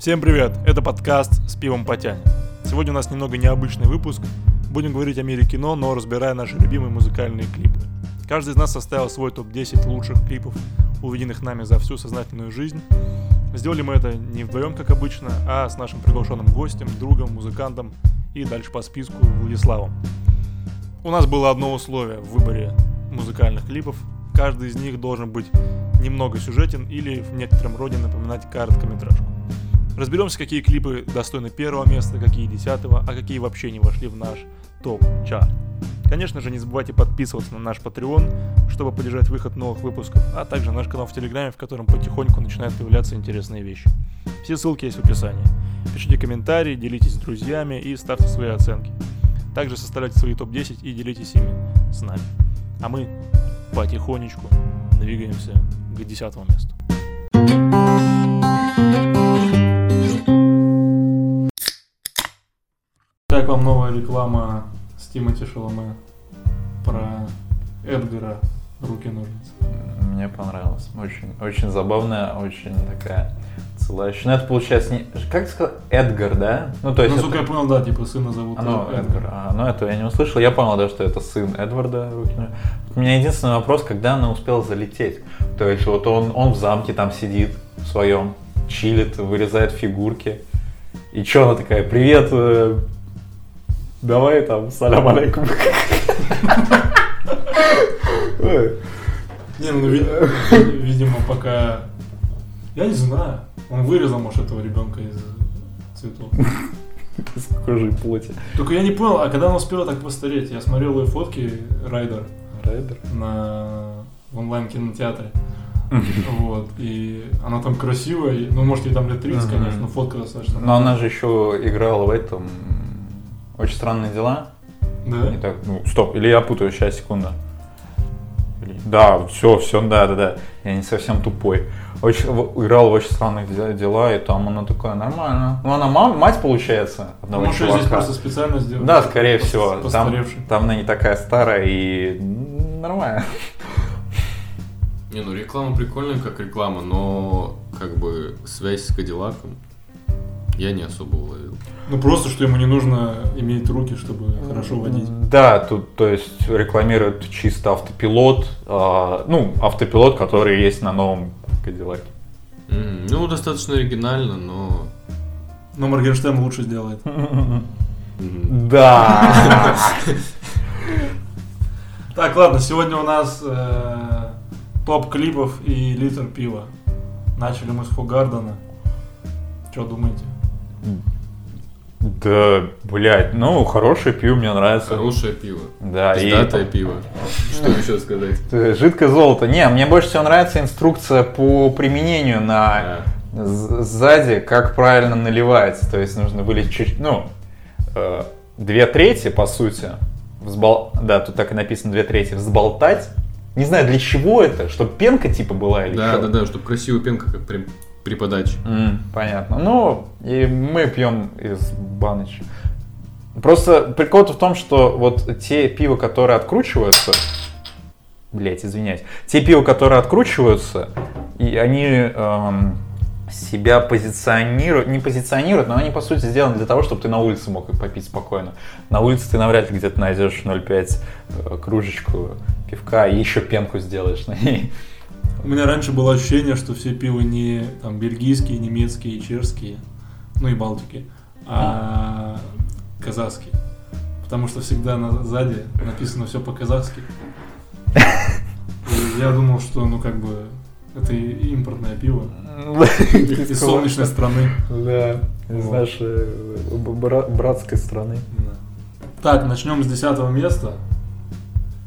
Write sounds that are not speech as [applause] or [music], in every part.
Всем привет, это подкаст «С пивом потянет». Сегодня у нас немного необычный выпуск. Будем говорить о мире кино, но разбирая наши любимые музыкальные клипы. Каждый из нас составил свой топ-10 лучших клипов, увиденных нами за всю сознательную жизнь. Сделали мы это не вдвоем, как обычно, а с нашим приглашенным гостем, другом, музыкантом и дальше по списку Владиславом. У нас было одно условие в выборе музыкальных клипов. Каждый из них должен быть немного сюжетен или в некотором роде напоминать короткометражку. Разберемся, какие клипы достойны первого места, какие десятого, а какие вообще не вошли в наш топ-чарт. Конечно же, не забывайте подписываться на наш Patreon, чтобы поддержать выход новых выпусков, а также наш канал в Телеграме, в котором потихоньку начинают появляться интересные вещи. Все ссылки есть в описании. Пишите комментарии, делитесь с друзьями и ставьте свои оценки. Также составляйте свои топ-10 и делитесь ими с нами. А мы потихонечку двигаемся к десятому месту. Как вам новая реклама с Тимати Шаломе про Эдгара руки-ножницы? Мне понравилось. Очень, очень забавная, очень такая ссылающая. Ну, это получается не... Как ты сказал? Эдгар, да? Ну, то есть... Ну, это... я понял, да, типа сына зовут оно, Эдгар. Эдгар. А, ну, это я не услышал. Я понял, да, что это сын Эдварда Рукина. У меня единственный вопрос, когда она успела залететь. То есть вот он, он в замке там сидит в своем, чилит, вырезает фигурки. И что она такая, привет, э, давай там, салям алейкум. Не, ну, видимо, пока... Я не знаю. Он вырезал, может, этого ребенка из цветов. Из кожи и плоти. Только я не понял, а когда она успела так постареть? Я смотрел ее фотки Райдер. Райдер? На в онлайн-кинотеатре. Вот, и она там красивая, ну, может, ей там лет 30, конечно, но фотка достаточно. Но она же еще играла в этом «Очень странные дела». Да? Не так, ну, стоп, или я путаю, сейчас, секунда. Да, все, все, да, да, да. Я не совсем тупой. Очень, играл в очень странных дела, и там она такая нормально. Ну, она мам, мать получается. Одного Может, чувака. здесь просто специально сделали. Да, скорее всего. Там, там она не такая старая и нормально. Не, ну реклама прикольная, как реклама, но как бы связь с Кадиллаком я не особо уловил. Ну просто, что ему не нужно иметь руки, чтобы хорошо водить. Да, тут, то есть, рекламируют чисто автопилот, э, ну, автопилот, который есть на новом Кадиллаке. Mm, ну, достаточно оригинально, но... Но Моргенштерн лучше сделает. Да. [laughs] Так, ладно, сегодня у нас э, топ клипов и литр пива. Начали мы с Фугардена. Что думаете? Да, блядь, ну, хорошее пиво мне нравится. Хорошее пиво. Да, Пиздатое и... пиво. Что еще сказать? [laughs] Жидкое золото. Не, мне больше всего нравится инструкция по применению на сзади, как правильно наливается. То есть нужно были чуть, ну, э, две трети, по сути, взбол... да, тут так и написано две трети, взболтать. Не знаю, для чего это, чтобы пенка типа была или Да, что? да, да, чтобы красивая пенка как прям при подаче. Mm, понятно. Ну, и мы пьем из баночек. Просто прикол-то в том, что вот те пиво, которые откручиваются, блять, извиняюсь, те пиво, которые откручиваются, и они эм, себя позиционируют, не позиционируют, но они по сути сделаны для того, чтобы ты на улице мог их попить спокойно. На улице ты навряд ли где-то найдешь 0,5 э, кружечку пивка и еще пенку сделаешь на ней. У меня раньше было ощущение, что все пивы не там бельгийские, немецкие, чешские, ну и Балтики, а казахские. Потому что всегда на, сзади написано все по-казахски. И я думал, что ну как бы это импортное пиво. Из солнечной страны. Да, из нашей братской страны. Так, начнем с десятого места.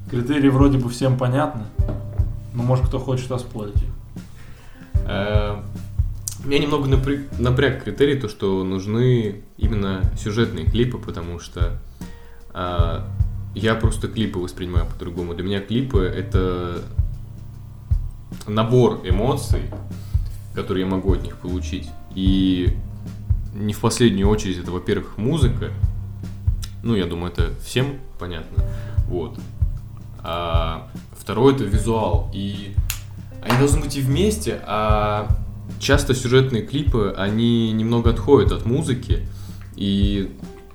Критерии вроде бы всем понятны. Ну, может, кто хочет оспорить их. Меня немного напряг, напряг критерий, то, что нужны именно сюжетные клипы, потому что э, я просто клипы воспринимаю по-другому. Для меня клипы это набор эмоций, которые я могу от них получить. И не в последнюю очередь это, во-первых, музыка. Ну, я думаю, это всем понятно. Вот. А второй это визуал. И они должны быть и вместе, а часто сюжетные клипы, они немного отходят от музыки, и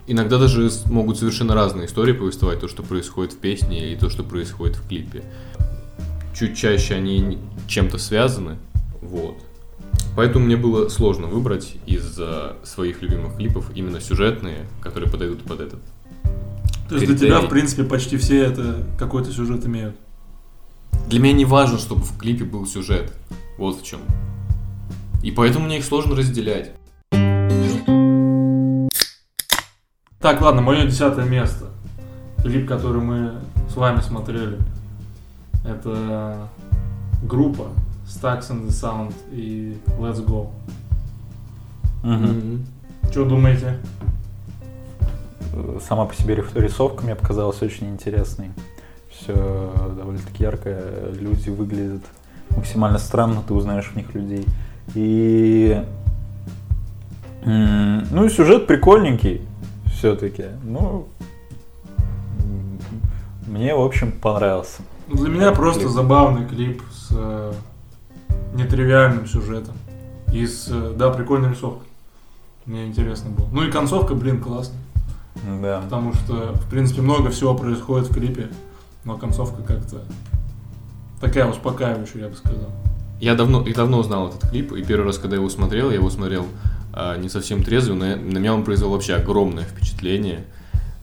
иногда даже могут совершенно разные истории повествовать, то, что происходит в песне, и то, что происходит в клипе. Чуть чаще они чем-то связаны, вот. Поэтому мне было сложно выбрать из э, своих любимых клипов именно сюжетные, которые подойдут под этот. То есть для тебя, в принципе, почти все это какой-то сюжет имеют. Для меня не важно, чтобы в клипе был сюжет. Вот в чем. И поэтому мне их сложно разделять. Так, ладно, мое десятое место. Клип, который мы с вами смотрели. Это группа Stacks and the Sound и Let's Go. Мгм. Что думаете? Сама по себе рис- рисовка мне показалась очень интересной. Все довольно-таки ярко, люди выглядят максимально странно, ты узнаешь в них людей. И ну и сюжет прикольненький все-таки. Ну, мне, в общем, понравился. Для меня просто Клип. забавный клип с э, нетривиальным сюжетом. И с, э, да, прикольной рисовкой. Мне интересно было. Ну и концовка, блин, классная. Да. Потому что, в принципе, много всего происходит в клипе, но концовка как-то такая успокаивающая, я бы сказал. Я давно, и давно узнал этот клип, и первый раз, когда я его смотрел, я его смотрел а, не совсем трезвый, но на меня он произвел вообще огромное впечатление.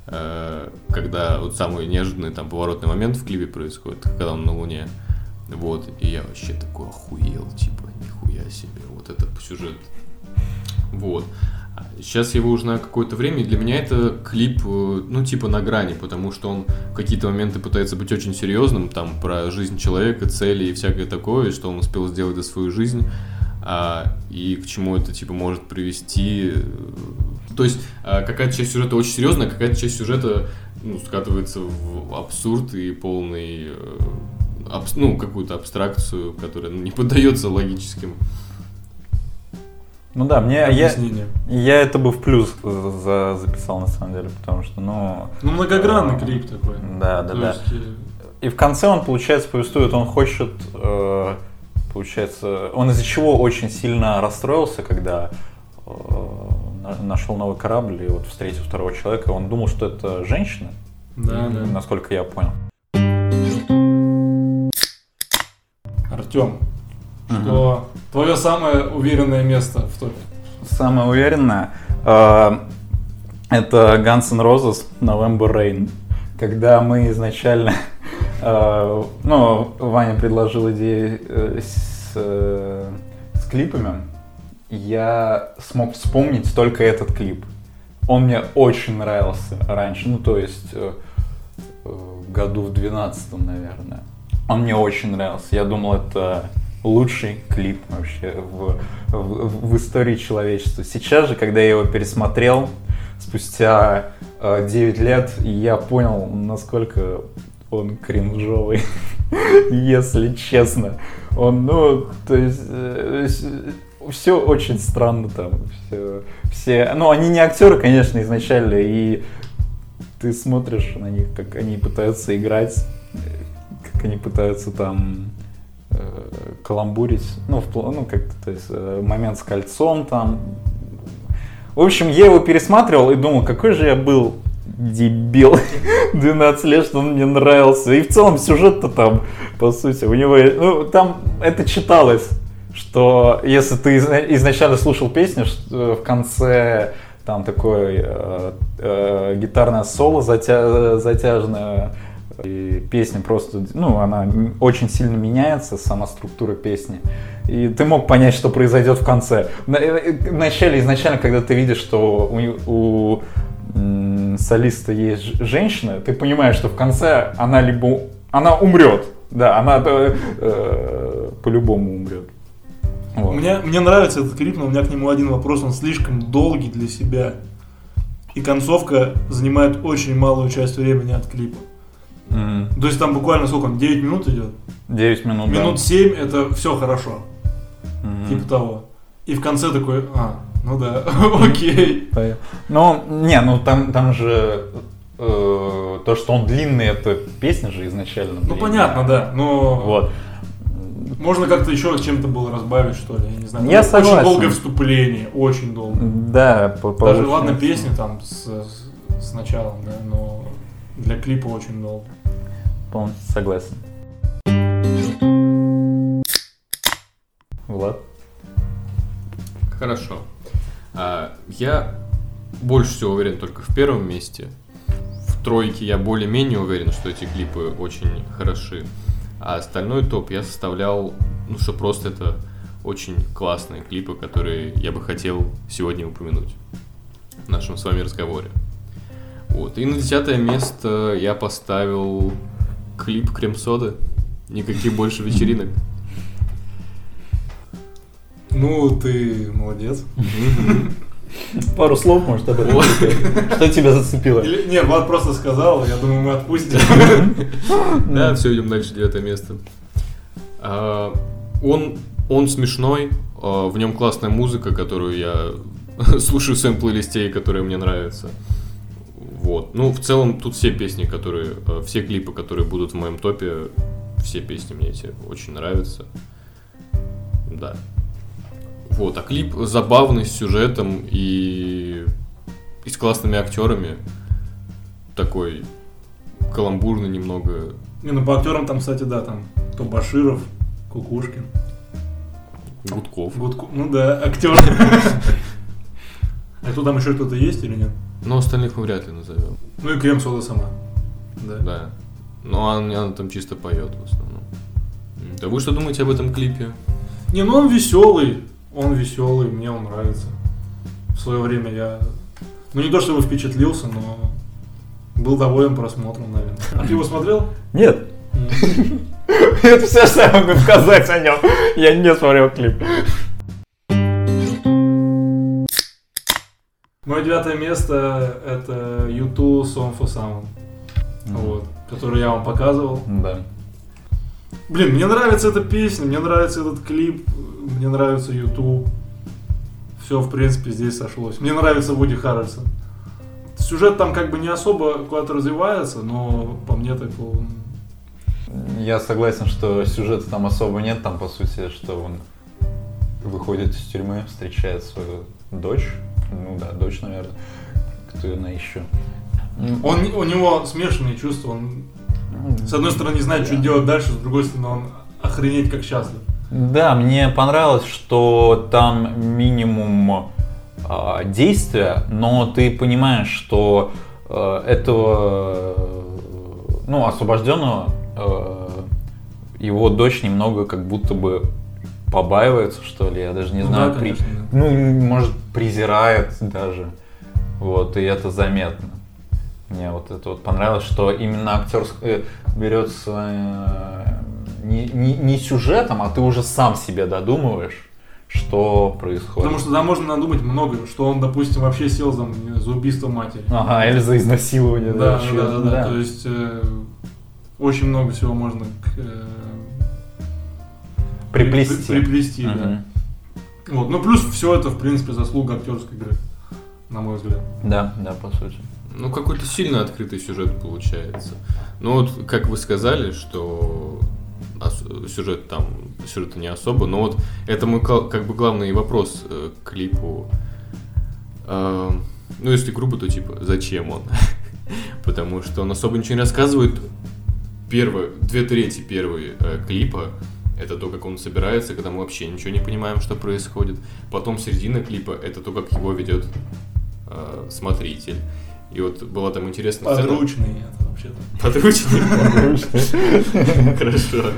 э, когда вот самый неожиданный там поворотный момент в клипе происходит, когда он на Луне. Вот, и я вообще такой охуел, типа, нихуя себе, вот это сюжет. Вот. Сейчас я его уже знаю какое-то время, и для меня это клип, э, ну, типа, на грани, потому что он в какие-то моменты пытается быть очень серьезным, там, про жизнь человека, цели и всякое такое, что он успел сделать за свою жизнь, а, и к чему это, типа, может привести. э, То есть, а, какая-то часть сюжета очень серьезная, какая-то часть сюжета, ну, скатывается в абсурд и полный, э, ну, какую-то абстракцию, которая ну, не поддается логическим Ну да, мне я, Объяснение. я это бы в плюс за- записал на самом деле, потому что, ну, Ну, многогранный клип такой. да, да, То да. есть, э, И в конце он, получается, повествует, он хочет, э, получается, он из-за чего очень сильно расстроился, когда э, на- нашел новый корабль и вот встретил второго человека, он думал, что это женщина, да, да. насколько я понял. Артем, что твое самое уверенное место в топе? Самое уверенное, э, это Guns N' Roses November Rain. Когда мы изначально, э, ну, Ваня предложил идею э, с, э, с клипами, я смог вспомнить только этот клип. Он мне очень нравился раньше, ну, то есть э, э, году в 12 наверное. Он мне очень нравился. Я думал, это лучший клип вообще в, в, в истории человечества. Сейчас же, когда я его пересмотрел, спустя э, 9 лет, я понял, насколько он кринжовый, [laughs] если честно. Он, ну, то есть, все очень странно там. Все, все, ну, они не актеры, конечно, изначально, и ты смотришь на них, как они пытаются играть, э, как они пытаются там э, каламбурить, ну, в, ну, как-то, то есть, э, момент с кольцом там. В общем, я его пересматривал и думал, какой же я был дебил [laughs] 12 лет, что он мне нравился. И в целом сюжет-то там, по сути, у него, ну, там это читалось, что если ты изна- изначально слушал песню, что в конце там такое э, э, гитарное соло затя- затяжное, и песня просто, ну, она очень сильно меняется, сама структура песни. И ты мог понять, что произойдет в конце. Э, В начале, изначально, когда ты видишь, что у, у, солиста есть женщина, ты понимаешь, что в конце она либо она умрет, да, она э, э, по-любому умрет. Вот. Мне, мне нравится этот клип, но у меня к нему один вопрос, он слишком долгий для себя. И концовка занимает очень малую часть времени от клипа. М, То есть там буквально сколько он, 9 минут идет? 9 минут, да. Минут 7 это все хорошо, Мгм. типа того. И в конце такой, а, ну да, [laughs] окей. Понятно. Ну, не, ну там, там же э, то, что он длинный, это песня же изначально. Ну длинная. понятно, да, но... Вот. Можно как-то еще чем-то было разбавить, что ли, я не знаю. Я Очень согласен. долгое вступление, очень долго. Да, по Даже, ладно, песни там с- с началом, да, но для клипа очень долго. Полностью согласен. Влад? Хорошо. А, я больше всего уверен только в первом месте. В тройке я более-менее уверен, что эти клипы очень хороши. А остальной топ я составлял, ну что просто это очень классные клипы, которые я бы хотел сегодня упомянуть в нашем с вами разговоре. Вот. И на десятое место я поставил клип Крем-соды. Никаких больше вечеринок. Ну, ты молодец. Пару слов, может, об этом. Что тебя зацепило? Или, нет, Влад просто сказал, я думаю, мы отпустим. Да, все, идем дальше, девятое место. А, Он, он смешной, а, в нем классная музыка, которую я [laughs] слушаю в своем плейлисте и которая мне нравится. Вот. Ну, в целом, тут все песни, которые, э, все клипы, которые будут в моем топе, все песни мне эти очень нравятся. Да. Вот, а клип забавный, с сюжетом и, и с классными актерами. Такой каламбурный немного. Не, ну по актерам там, кстати, да, там то Баширов, Кукушкин, Гудков. Гудку. Ну да, актер. [laughs] А кто там еще кто-то есть или нет? Но остальных мы вряд ли назовем. Ну и Крем Сода сама. Да. Да. Но она, она там чисто поет в основном. Да вы что думаете об этом клипе? Не, ну он веселый, он веселый, мне он нравится. В свое время я, ну не то чтобы впечатлился, но был доволен просмотром, наверное. А ты его смотрел? Нет. [laughs] Это все, что я могу сказать о нем. Я не смотрел клип. Мое девятое место это YouTube Song for Sound, вот, который я вам показывал. Да. Блин, мне нравится эта песня, мне нравится этот клип, мне нравится YouTube. Все, в принципе, здесь сошлось. Мне нравится Вуди Харрельсон. Сюжет там как бы не особо куда-то развивается, но по мне так он... Я согласен, что сюжета там особо нет. Там, по сути, что он выходит из тюрьмы, встречает свою дочь. Ну да, дочь, наверное. Кто она еще? он у него смешанные чувства. Он, с одной стороны, не знает, что Да. делать дальше, с другой стороны, он охренеть как счастлив. Да, мне понравилось, что там минимум а, действия, но ты понимаешь, что э, этого, э, ну, освобожденного, э, его дочь немного как будто бы побаивается, что ли, я даже не Ну знаю, да, при- да. ну, может, презирает даже, вот, и это заметно. Мне вот это вот понравилось, что именно актерское берется э, не, не, не сюжетом, а ты уже сам себе додумываешь, что происходит. Потому что там можно надумать много, что он, допустим, вообще сел за, за убийство матери. Ага, или за изнасилование. Да, да, да, да, да. То есть э, очень много всего можно к, э, Приплести. при- приплести, да. Мгм. Вот. Ну плюс все это, в принципе, заслуга актерской игры, на мой взгляд. Да, да, по сути. Ну, какой-то сильно открытый сюжет получается. Ну, вот, как вы сказали, что сюжет там, сюжета не особо, но вот это мой как бы главный вопрос э, к клипу. Э, ну, если грубо, то типа, зачем он? [laughs] Потому что он особо ничего не рассказывает. Первое, две трети первой э, клипа это то, как он собирается, когда мы вообще ничего не понимаем, что происходит. Потом середина клипа это то, как его ведет э, смотритель. И вот была там интересная сцена. Подручный это вообще-то. Подручный? [laughs] Хорошо.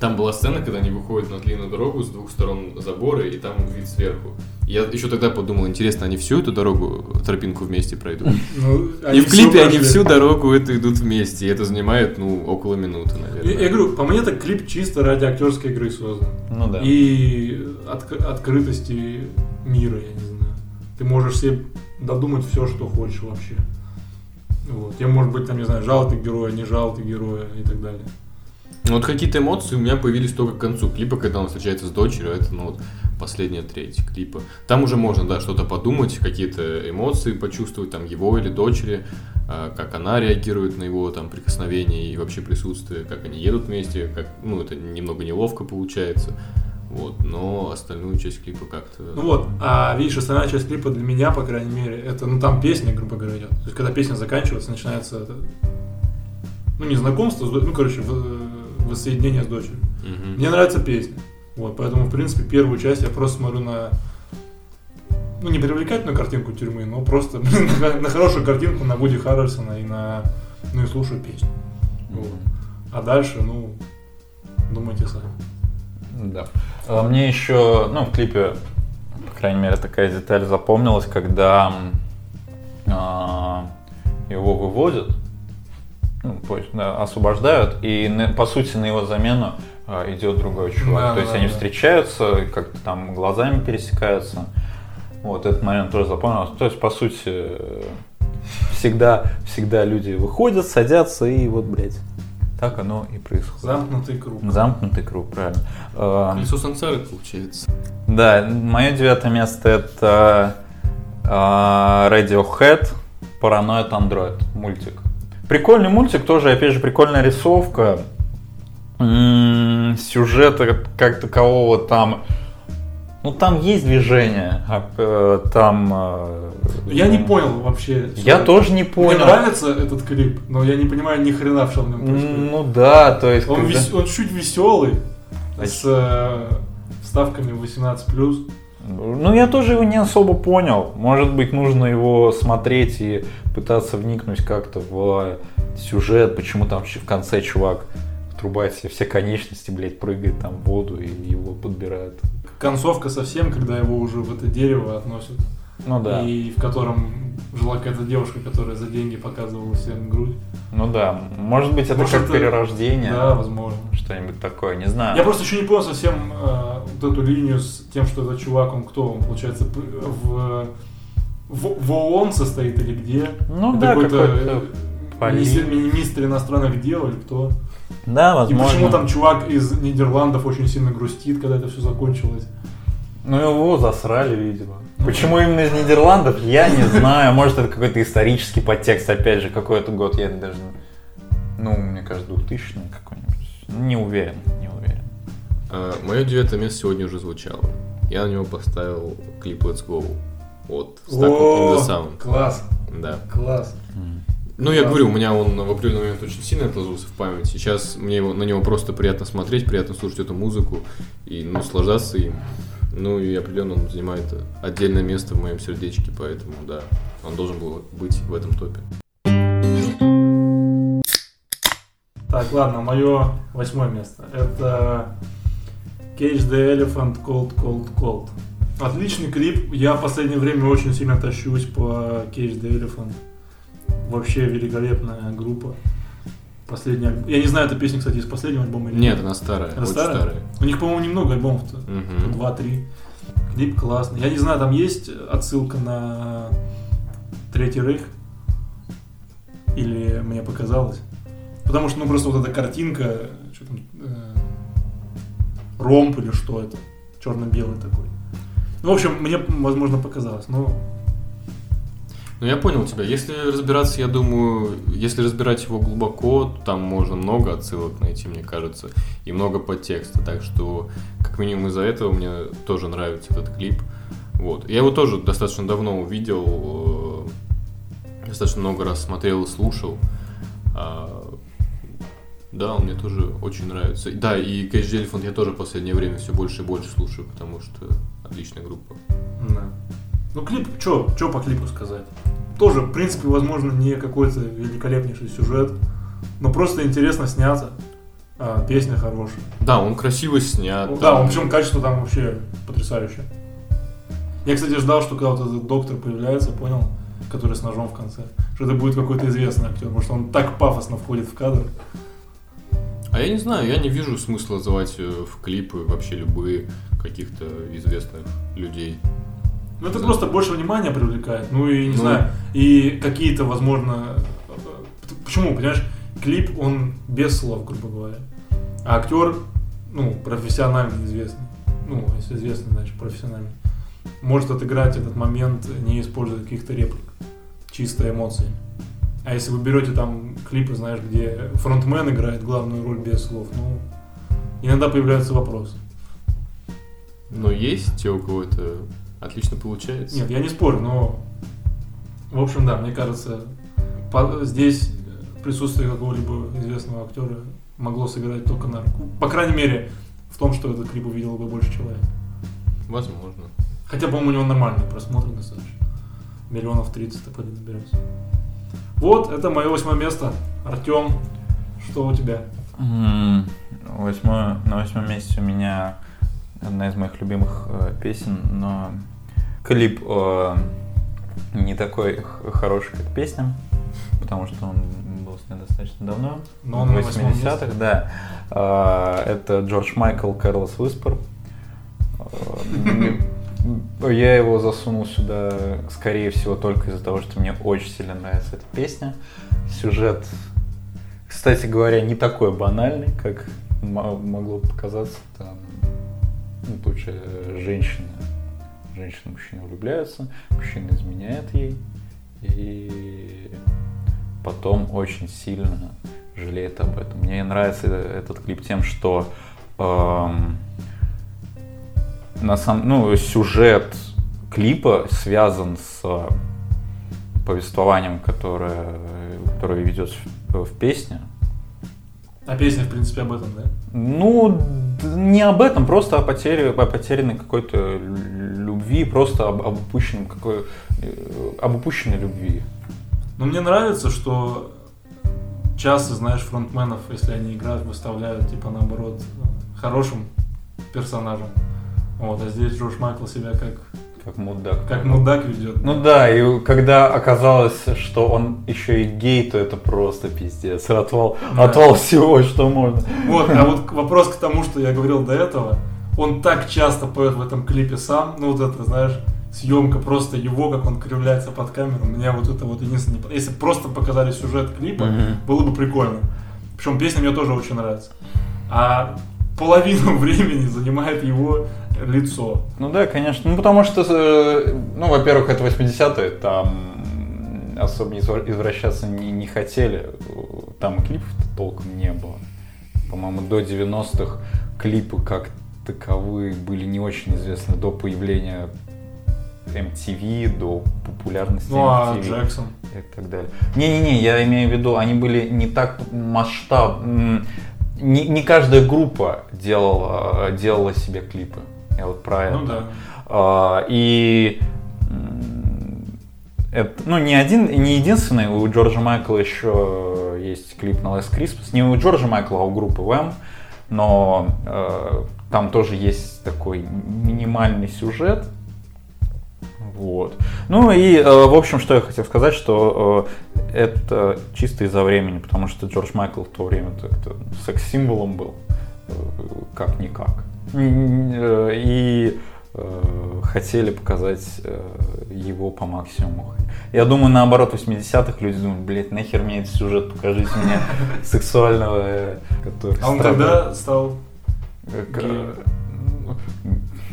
Там была сцена, когда они выходят на длинную дорогу с двух сторон забора, и там вид сверху. Я еще тогда подумал, интересно, они всю эту дорогу, тропинку вместе пройдут? [laughs] Ну, И в клипе они всю дорогу эту идут вместе, и это занимает, ну, около минуты, Я, я наверное. говорю, по мне это клип чисто ради актерской игры создан. Ну да. И отк- открытости мира, я не знаю. Ты можешь себе додумать все, что хочешь вообще. Вот. Тебе может быть, там, не знаю, жал ты героя, не жал ты героя и так далее. Ну, вот какие-то эмоции у меня появились только к концу клипа, когда он встречается с дочерью, это, ну, вот, последняя треть клипа. Там уже можно, да, что-то подумать, какие-то эмоции почувствовать, там, его или дочери. а, как она реагирует на его там прикосновение и вообще присутствие, как они едут вместе, как, ну, это немного неловко получается. Вот, но остальную часть клипа как-то... Ну вот, а видишь, остальная часть клипа для меня, по крайней мере, это, ну там песня, грубо говоря, идет. То есть, когда песня заканчивается, начинается, ну не знакомство, ну, короче, воссоединение с дочерью. Мгм. Мне нравится песня. Вот, поэтому, в принципе, первую часть я просто смотрю на ну, не привлекательную картинку тюрьмы, но просто [laughs] на, хорошую картинку на Вуди Харрельсона и на ну и слушаю песню. Вот. А дальше, ну, думайте сами. Да. А Мне еще, ну, в клипе, по крайней мере, такая деталь запомнилась, когда а, его выводят, ну, да, освобождают, и по сути на его замену а, идет другой чувак. Да, то есть да, они да. встречаются, как-то там глазами пересекаются. Вот этот момент тоже запомнился. То есть, по сути, э, всегда, всегда люди выходят, садятся, и вот, блядь, так оно и происходит. Замкнутый круг. Замкнутый круг, правильно. А, Колесо сансары получается. да, мое девятое место это Radiohead Paranoid Android мультик. Прикольный мультик, тоже, опять же, прикольная рисовка. М, Сюжета как такового там... Ну, там есть движение, а, э, там... э, Я не понял вообще. Я тоже не Мне понял. нравится этот клип, но я не понимаю ни хрена, в нем происходит. Ну да, то есть... Он, когда- вес- он чуть веселый, А с э, вставками 18+. Ну, я тоже его не особо понял. Может быть, нужно его смотреть и пытаться вникнуть как-то в сюжет, почему там в конце чувак отрубает себе все конечности, блядь, прыгает там в воду и его подбирают. Концовка совсем, когда его уже в это дерево относят. Ну да. И в котором жила какая-то девушка, которая за деньги показывала всем грудь. Ну да. Может быть, это Может, как это- перерождение. Да, возможно. Что-нибудь такое, не знаю. Я просто еще не понял совсем э, вот эту линию с тем, что этот чувак, он кто? Он, получается, в, в, в ООН состоит или где? Ну Это да, какой-то какой-то э, министр, министр иностранных дел или кто? Да, И возможно. почему там чувак из Нидерландов очень сильно грустит, когда это все закончилось? Ну его засрали, видимо. Почему именно из Нидерландов, я не знаю. Может это какой-то исторический подтекст, опять же, какой это год, я даже... Ну, мне кажется, 2000 какой-нибудь. Не уверен, не уверен. Мое девятое место сегодня уже звучало. Я на него поставил клип Let's Go от Stuck in the Sound. класс, Да. класс. Ну, я говорю, у меня он в определенный момент очень сильно отложился в память. Сейчас мне его, на него просто приятно смотреть, приятно слушать эту музыку и ну, наслаждаться им. Ну и определенно он занимает отдельное место в моем сердечке, поэтому да, он должен был быть в этом топе. Так, ладно, мое восьмое место. Это Cage the Elephant Cold Cold Cold. Отличный клип. Я в последнее время очень сильно тащусь по Cage the Elephant. Вообще великолепная группа. Альбом. Я не знаю, эта песня, кстати, из последнего альбома или Нет, она старая, Она старая? старая. У них, по-моему, немного альбомов-то. Два-три. Клип классный. Я не знаю, там есть отсылка на Третий Рейх? Или мне показалось? Потому что, ну, просто вот эта картинка, что там, э, ромб или что это, черно-белый такой. Ну, в общем, мне, возможно, показалось, но Ну, я понял тебя. Если разбираться, я думаю, если разбирать его глубоко, там можно много отсылок найти, мне кажется, и много подтекста. Так что, как минимум из-за этого мне тоже нравится этот клип. Вот. Я его тоже достаточно давно увидел, э, достаточно много раз смотрел и слушал. А, Да, он мне тоже очень нравится. Да, и the Elephant я тоже в последнее время все больше и больше слушаю, потому что отличная группа. Да. Ну, клип, что чё по клипу сказать? Тоже, в принципе, возможно, не какой-то великолепнейший сюжет, но просто интересно снято. А, песня хорошая. Да, он красиво снят. Ну, да, он, причем качество там вообще потрясающее. Я, кстати, ждал, что когда вот этот доктор появляется, понял, который с ножом в конце, что это будет какой-то известный актер, потому что он так пафосно входит в кадр. А я не знаю, я не вижу смысла звать э, в клипы вообще любые каких-то известных людей. Ну, это просто больше внимания привлекает. Ну, и не Ну. знаю, и какие-то, возможно... Почему, понимаешь, клип, он без слов, грубо говоря. А актер, ну, профессионально известный. Ну, если известный, значит, профессиональный. Может отыграть этот момент, не используя каких-то реплик. Чисто эмоциями. А если вы берете там клипы, знаешь, где фронтмен играет главную роль без слов, ну, иногда появляются вопросы. Но есть те, у кого это отлично получается. Нет, я не спорю, но, в общем, да, мне кажется, по- здесь присутствие какого-либо известного актера могло сыграть только на руку. По крайней мере, в том, что этот клип увидел бы больше человек. Возможно. Хотя, по-моему, у него нормальные просмотры достаточно. Миллионов 30 то наберется. Вот, это мое восьмое место. Артем, что у тебя? Восьмое, на восьмом месте у меня одна из моих любимых э, песен, но клип э, не такой хороший, как песня, потому что он был снят достаточно давно. Но он в на восьмом 80-х, да. Э, это Джордж Майкл, Карлос Виспер. Э, Я его засунул сюда, скорее всего, только из-за того, что мне очень сильно нравится эта песня. Сюжет, кстати говоря, не такой банальный, как мо- могло показаться. Там, ну, женщина, женщина мужчина влюбляются, мужчина изменяет ей, и потом очень сильно жалеет об этом. Мне нравится этот клип тем, что эм, на самом, ну, сюжет клипа связан с повествованием, которое, которое ведет в, в песне. А песня, в принципе, об этом, да? Ну, не об этом, просто о потере, о потерянной какой-то любви, просто об, об упущенном какой, э, об упущенной любви. Но мне нравится, что часто, знаешь, фронтменов, если они играют, выставляют, типа, наоборот, хорошим персонажем. Вот, а здесь Джордж Майкл себя как, Как мудак. как мудак ведет. Ну да, и когда оказалось, что он еще и гей, то это просто пиздец. Отвал, Да. отвал всего, что можно. Вот, а вот вопрос к тому, что я говорил до этого, он так часто поет в этом клипе сам, ну вот это, знаешь, съемка просто его, как он кривляется под камеру, меня вот это вот единственное, если просто показали сюжет клипа, Мгм. было бы прикольно. Причем песня мне тоже очень нравится. А половину [laughs] времени занимает его лицо. Ну да, конечно. Ну потому что, э, ну, во-первых, это 80-е, там особо извращаться не, не хотели. Там клипов толком не было. По-моему, до 90-х клипы как таковые были не очень известны до появления MTV, до популярности Ну а MTV Джексон. и так далее. Не-не-не, я имею в виду, они были не так масштаб... Не, не каждая группа делала, делала себе клипы. Я вот про это. Ну да. А, и это, ну, не один, не единственный, у Джорджа Майкла еще есть клип на Last Christmas. Не у Джорджа Майкла, а у группы Wham. Но э, там тоже есть такой минимальный сюжет. Вот. Ну и, э, в общем, что я хотел сказать, что э, это чисто из-за времени, потому что Джордж Майкл в то время как-то секс-символом был, э, как-никак. И хотели показать его по максимуму. Я думаю, наоборот, в 80-х люди думают, блядь, нахер мне этот сюжет, покажите мне [laughs] сексуального, который А он страдает». тогда стал... Как, Геем.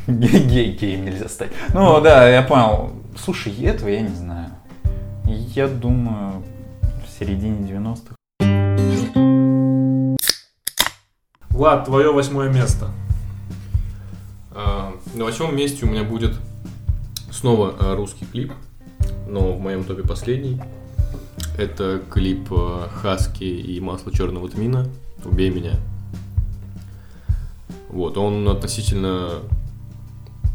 э, Гей, гей, геем нельзя стать. Ну да, я понял. Слушай, этого я не знаю. Я думаю, в середине 90-х. Влад, твое восьмое место. А, На восьмом месте у меня будет снова а, русский клип, но в моем топе последний. Это клип а, Хаски и масло черного тмина «Убей меня». Вот, он относительно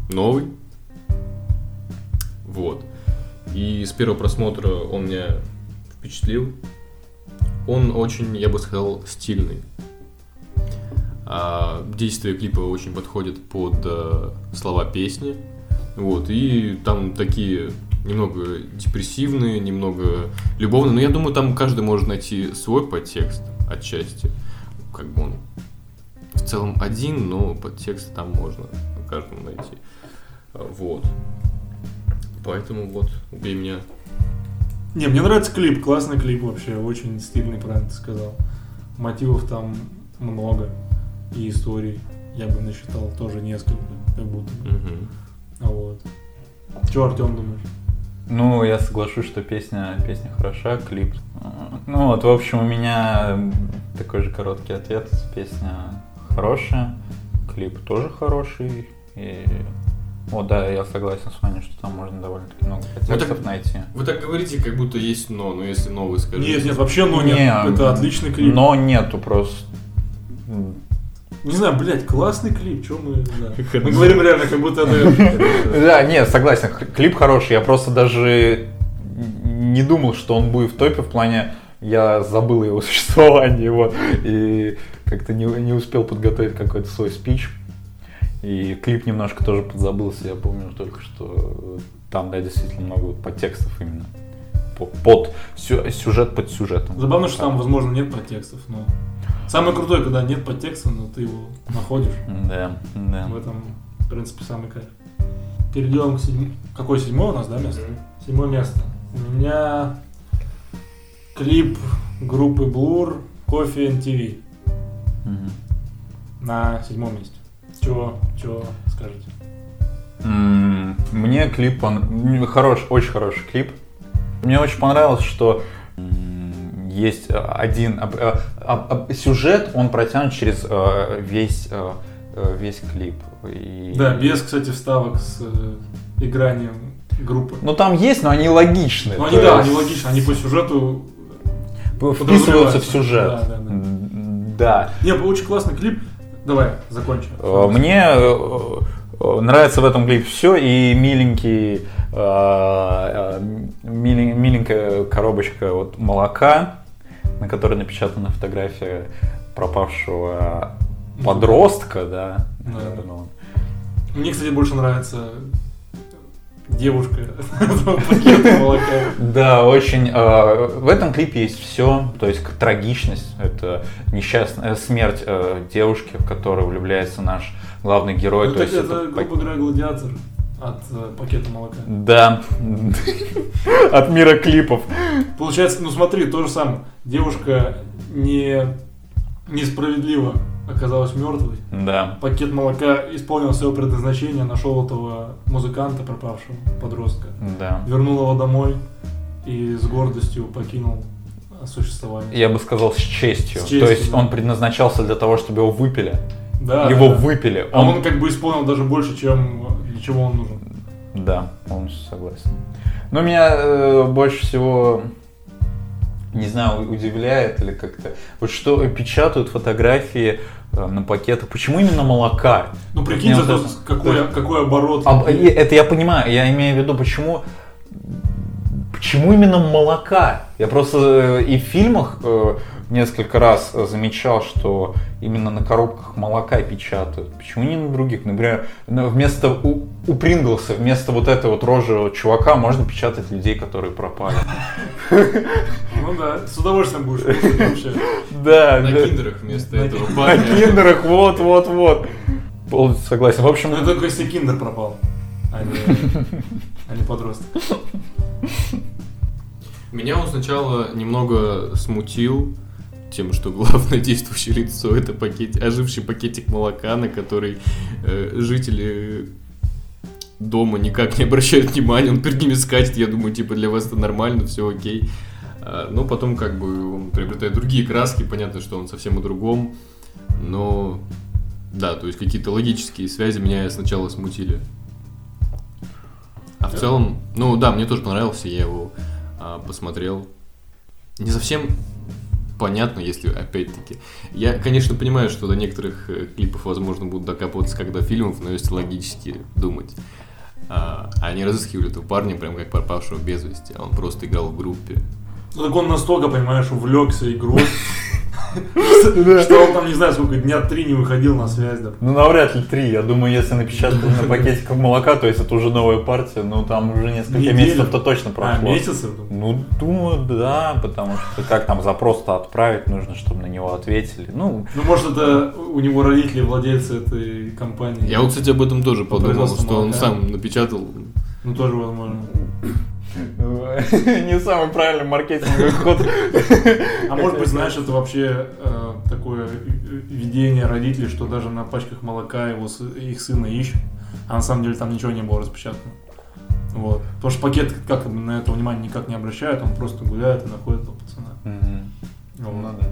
новый. Вот. И с первого просмотра он меня впечатлил. Он очень, я бы сказал, стильный. А, действие клипа очень подходит под э, слова песни. Вот, и там такие немного депрессивные, немного любовные. Но я думаю, там каждый может найти свой подтекст отчасти. Как бы он в целом один, но подтекст там можно каждому найти. Вот. Поэтому вот, убей меня. Не, мне нравится клип, классный клип вообще, очень стильный, правильно ты сказал. Мотивов там много и историй, я бы насчитал тоже несколько, как будто. А Вот. Че, Артем, думаешь? Ну, я соглашусь, что песня, песня хороша, клип. Ну вот, в общем, у меня такой же короткий ответ. Песня хорошая, клип тоже хороший. И вот, да, я согласен с вами, что там можно довольно-таки много подтекстов так- найти. Вы так говорите, как будто есть но, но если но, вы скажите. Нет, нет, вообще, ну нет. Не, Это отличный клип. Но нету просто. Не знаю, блядь, классный клип, что мы... да. [laughs] Мы говорим реально, как будто это... [laughs] Да, нет, согласен, клип хороший. Я просто даже не думал, что он будет в топе в плане я забыл о его [laughs] существовании, вот, и как-то не, не успел подготовить какой-то свой спич. И клип немножко тоже подзабылся, я помню только, что там, да, действительно много подтекстов именно. По- Под, сю- сюжет под сюжетом. Забавно, что там, возможно, нет подтекстов, но... Самое крутое, когда нет подтекста, но ты его находишь. Да, да. В этом, в принципе, самый кайф. Перейдем к седьмому. Какое седьмое у нас, да, место? Седьмое место. У меня клип группы Blur Coffee and TV Мгм. на седьмом месте. Чего, чего скажете? Мне клип, он хорош, очень хороший клип. Мне очень понравилось, что есть э, один об- э, об- об- сюжет, он протянут через э, весь весь клип. И- Да, без, кстати, вставок с игранием группы. Ну там есть, но они логичны. Ну, они, да, есть они логично, они по сюжету... вписываются в сюжет. Да, да, да. Да. Не, очень классный клип. Давай, закончим. Э, Мне э, э, нравится в этом клипе все, и миленький, милен- миленькая коробочка вот молока, на которой напечатана фотография пропавшего подростка, да. Ну, Мне, кстати, больше нравится девушка [laughs] пакет молока. Да, очень. э, в этом клипе есть все, то есть трагичность, это несчастная смерть э, девушки, в которую влюбляется наш главный герой. Ну, то есть это, грубо говоря, гладиатор от э, пакета молока. Да, [laughs] от мира клипов. Получается, ну смотри, то же самое. Девушка не несправедливо оказалась мертвой. Да. Пакет молока исполнил свое предназначение, нашел этого музыканта, пропавшего подростка, Да. вернул его домой и с гордостью покинул существование. Я бы сказал с честью. С честью, То есть да. он предназначался для того, чтобы его выпили. Да, его да, выпили. А он как бы исполнил даже больше, чем для чего он нужен. Да, полностью согласен. Но меня э, больше всего, не знаю, удивляет или как-то, вот что печатают фотографии на пакетах. Почему именно молока? Ну прикинь, зато вот это- какой, какой оборот. А, это я понимаю, я имею в виду, почему, почему именно молока? Я просто э, и в фильмах э, несколько раз э, замечал, что именно на коробках молока печатают. Почему не на других? Например, на- вместо у, у Принглса, вместо вот этого вот рожевого чувака можно печатать людей, которые пропали. Ну да, с удовольствием будешь вообще. Да, На киндерах вместо этого кин- На парня. киндерах, вот, вот, вот. Полностью согласен. В общем, Ну только если киндер пропал, а не, а не подросток. Меня он сначала немного смутил тем, что главное [laughs] действующее лицо это пакет, оживший пакетик молока, на который э, жители дома никак не обращают внимания, он перед ними скачет, я думаю, типа для вас это нормально, все окей. А, но потом как бы он приобретает другие краски, понятно, что он совсем о другом, но да, то есть какие-то логические связи меня сначала смутили. А в целом, ну да, мне тоже понравился, я его а, посмотрел. Не совсем понятно, если опять-таки. Я, конечно, понимаю, что до некоторых э, клипов, возможно, будут докапываться, до фильмов, но если логически думать. А, они разыскивали этого парня, прям как пропавшего без вести, а он просто играл в группе. Ну так он настолько, понимаешь, увлекся игрой, что он там, не знаю, сколько, дня три не выходил на связь, да. Ну, навряд ли три. Я думаю, если напечатать на пакетиках молока, то есть это уже новая партия, ну, там уже несколько месяцев-то точно А, прошло. месяцы? Ну, думаю, да, потому что как там запрос-то отправить нужно, чтобы на него ответили. Ну, Ну, может, это у него родители владельцы этой компании. Я вот, кстати, об этом тоже По подумал, что он сам напечатал. Ну, тоже возможно. [laughs] не самый правильный маркетинговый ход. А может быть, знаешь, это вообще э, такое видение родителей, что даже на пачках молока его, их сына ищут, а на самом деле там ничего не было распечатано. Вот. Потому что пакет как на это внимание никак не обращает, он просто гуляет и находит этого пацана. Вот. Ну.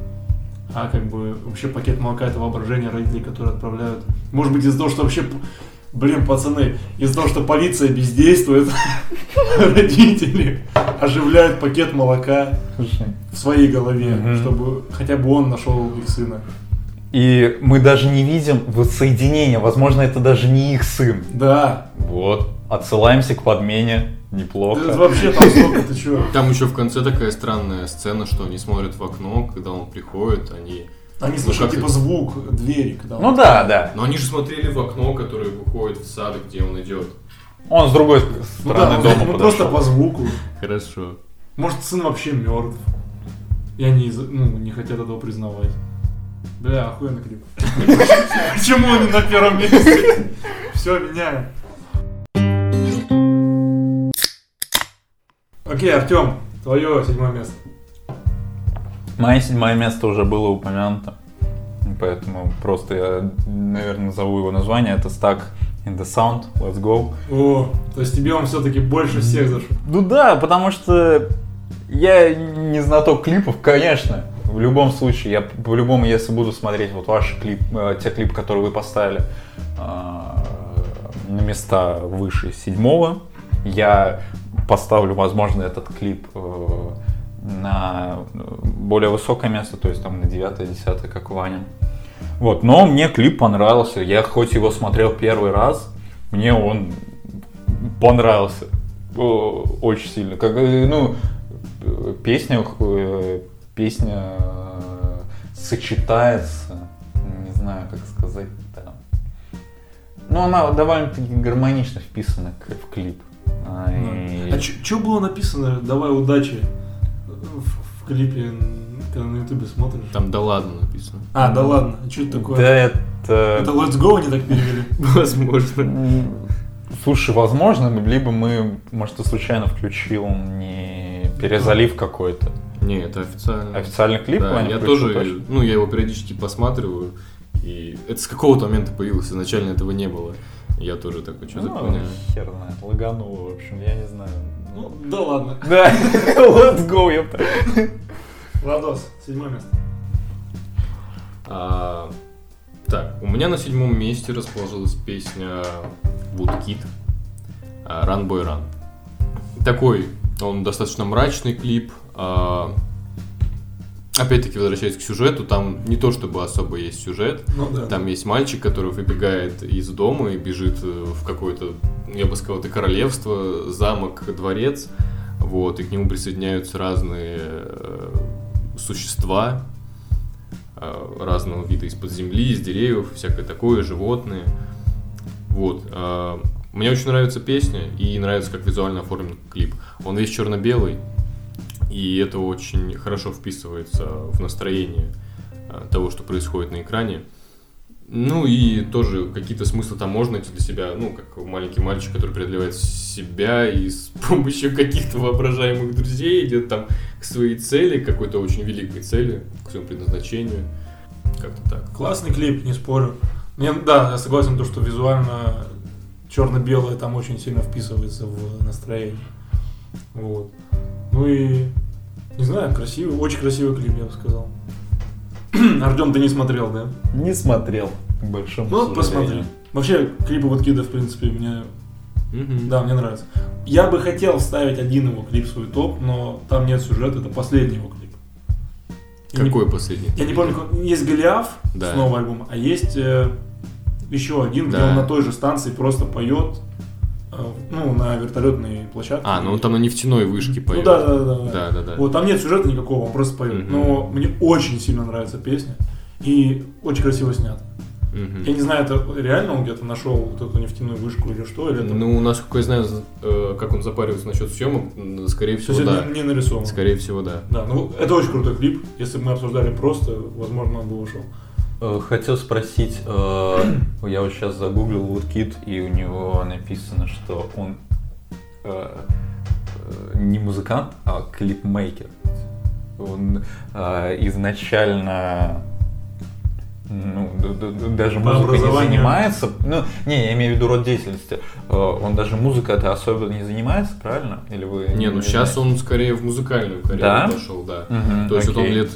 А как бы вообще пакет молока это воображение родителей, которые отправляют. Может быть из-за того, что вообще, блин, пацаны, из-за того, что полиция бездействует, [laughs] родители оживляют пакет молока в своей голове, чтобы хотя бы он нашел их сына. И мы даже не видим воссоединения. Возможно, это даже не их сын. Да. Вот. Отсылаемся к подмене. Это Неплохо. вообще там столько, ты чё? Там еще в конце такая странная сцена, что они смотрят в окно, когда он приходит, они... Они Ну, слышат типа звук двери, когда он- Ну да, да. Но они же смотрели в окно, которое выходит в сад, где он идет. Он с другой Ну стороны да, дома ну, просто подошел. по звуку. Хорошо. Может, сын вообще мертв. И они ну, не хотят этого признавать. Бля, охуенный клип. [laughs] Почему они на первом месте? Все, меняем. Окей, Артем, твое седьмое место. Мое седьмое место уже было упомянуто. Поэтому просто я, наверное, назову его название. Это Stuck in the Sound. Let's go. О, то есть тебе он все-таки больше всех зашел. Ну да, потому что я не знаток клипов, конечно. В любом случае, я по-любому, если буду смотреть вот ваш клип, э, те клипы, которые вы поставили э, на места выше седьмого, я поставлю, возможно, этот клип э, на более высокое место, то есть там на девятое, десятое, как Ваня. Вот, но мне клип понравился. Я хоть его смотрел первый раз, мне он понравился О, очень сильно. Как, э, ну, э, песня, э, песня э, сочетается, не знаю, как сказать там. Ну, она довольно-таки гармонично вписана в клип. А, и- А что было написано «Давай удачи» в, в клипе, когда на ютубе смотришь? Там да ладно написано. А, да ладно, что это такое? Да это... Это Let's Go они так перевели? [laughs] Возможно. Слушай, возможно, либо мы, может, ты случайно включил не перезалив какой-то. Не, это официально. Официальный клип Да, я тоже, точно? ну, я его периодически посматриваю, и это с какого-то момента появилось, изначально этого не было. Я тоже такой, что Ну, хуйня? хер знает, лагануло, в общем, я не знаю. Ну, да ладно. [laughs] Да, let's go, ёпта. Владос, седьмое место. А, так, у меня на седьмом месте расположилась песня Woodkid а, Run Boy Run. Такой, он достаточно мрачный клип. а, Опять-таки, возвращаясь к сюжету, там не то чтобы особо есть сюжет. Ну да. Там есть мальчик, который выбегает из дома и бежит э, в какое-то, я бы сказал, это королевство, замок, дворец. Вот, и к нему присоединяются разные э, существа э, разного вида из-под земли, из деревьев, всякое такое, животные. Вот. э, Мне очень нравится песня и нравится, как визуально оформлен клип. Он весь черно-белый, и это очень хорошо вписывается в настроение э, того, что происходит на экране. Ну и тоже какие-то смыслы там можно найти для себя, ну, как маленький мальчик, который преодолевает себя и с [laughs] помощью каких-то воображаемых друзей идет там к своей цели, какой-то очень великой цели, к своему предназначению. Как-то так. Классный клип, не спорю. Мне, да, я согласен, то, что визуально черно-белое там очень сильно вписывается в настроение. Вот. Ну и, не знаю, красивый, очень красивый клип, я бы сказал. [clears throat] Артем, ты не смотрел, да? Не смотрел, к большому Ну, посмотри. Вообще, клипы Воткида, в принципе, мне, Мгм. да, мне нравится. Я бы хотел вставить один его клип в свой топ, но там нет сюжета, это последний его клип. Я не- Какой последний? Я не помню, есть Голиаф Да. с нового альбома, а есть э, еще один, где Да. он на той же станции просто поет, ну, на вертолетной площадке. А, ну он там на нефтяной вышке Ну поет. да, да, да, да. Да, да, да. Вот там нет сюжета никакого, он просто поет. Мгм. Но мне очень сильно нравится песня. И очень красиво снят. Мгм. Я не знаю, это реально он где-то нашел вот эту нефтяную вышку или что, или это... Ну, насколько я знаю, э, как он запаривается насчет съемок, скорее то всего, есть да. не нарисовано. Скорее всего, да. Да, ну это очень крутой клип. Если бы мы обсуждали просто, возможно, он бы ушел. Э, Хотел спросить, э, [clears throat] я вот сейчас загуглил Woodkid, и у него написано, что он э, не музыкант, а клипмейкер. Он э, изначально ну, даже По музыкой не занимается. Ну, не, я имею в виду род деятельности. Он даже музыкой это особо не занимается, правильно? Или вы Не, ну сейчас он скорее в музыкальную карьеру Да? пошел, да. Мгм, То есть вот он окей. лет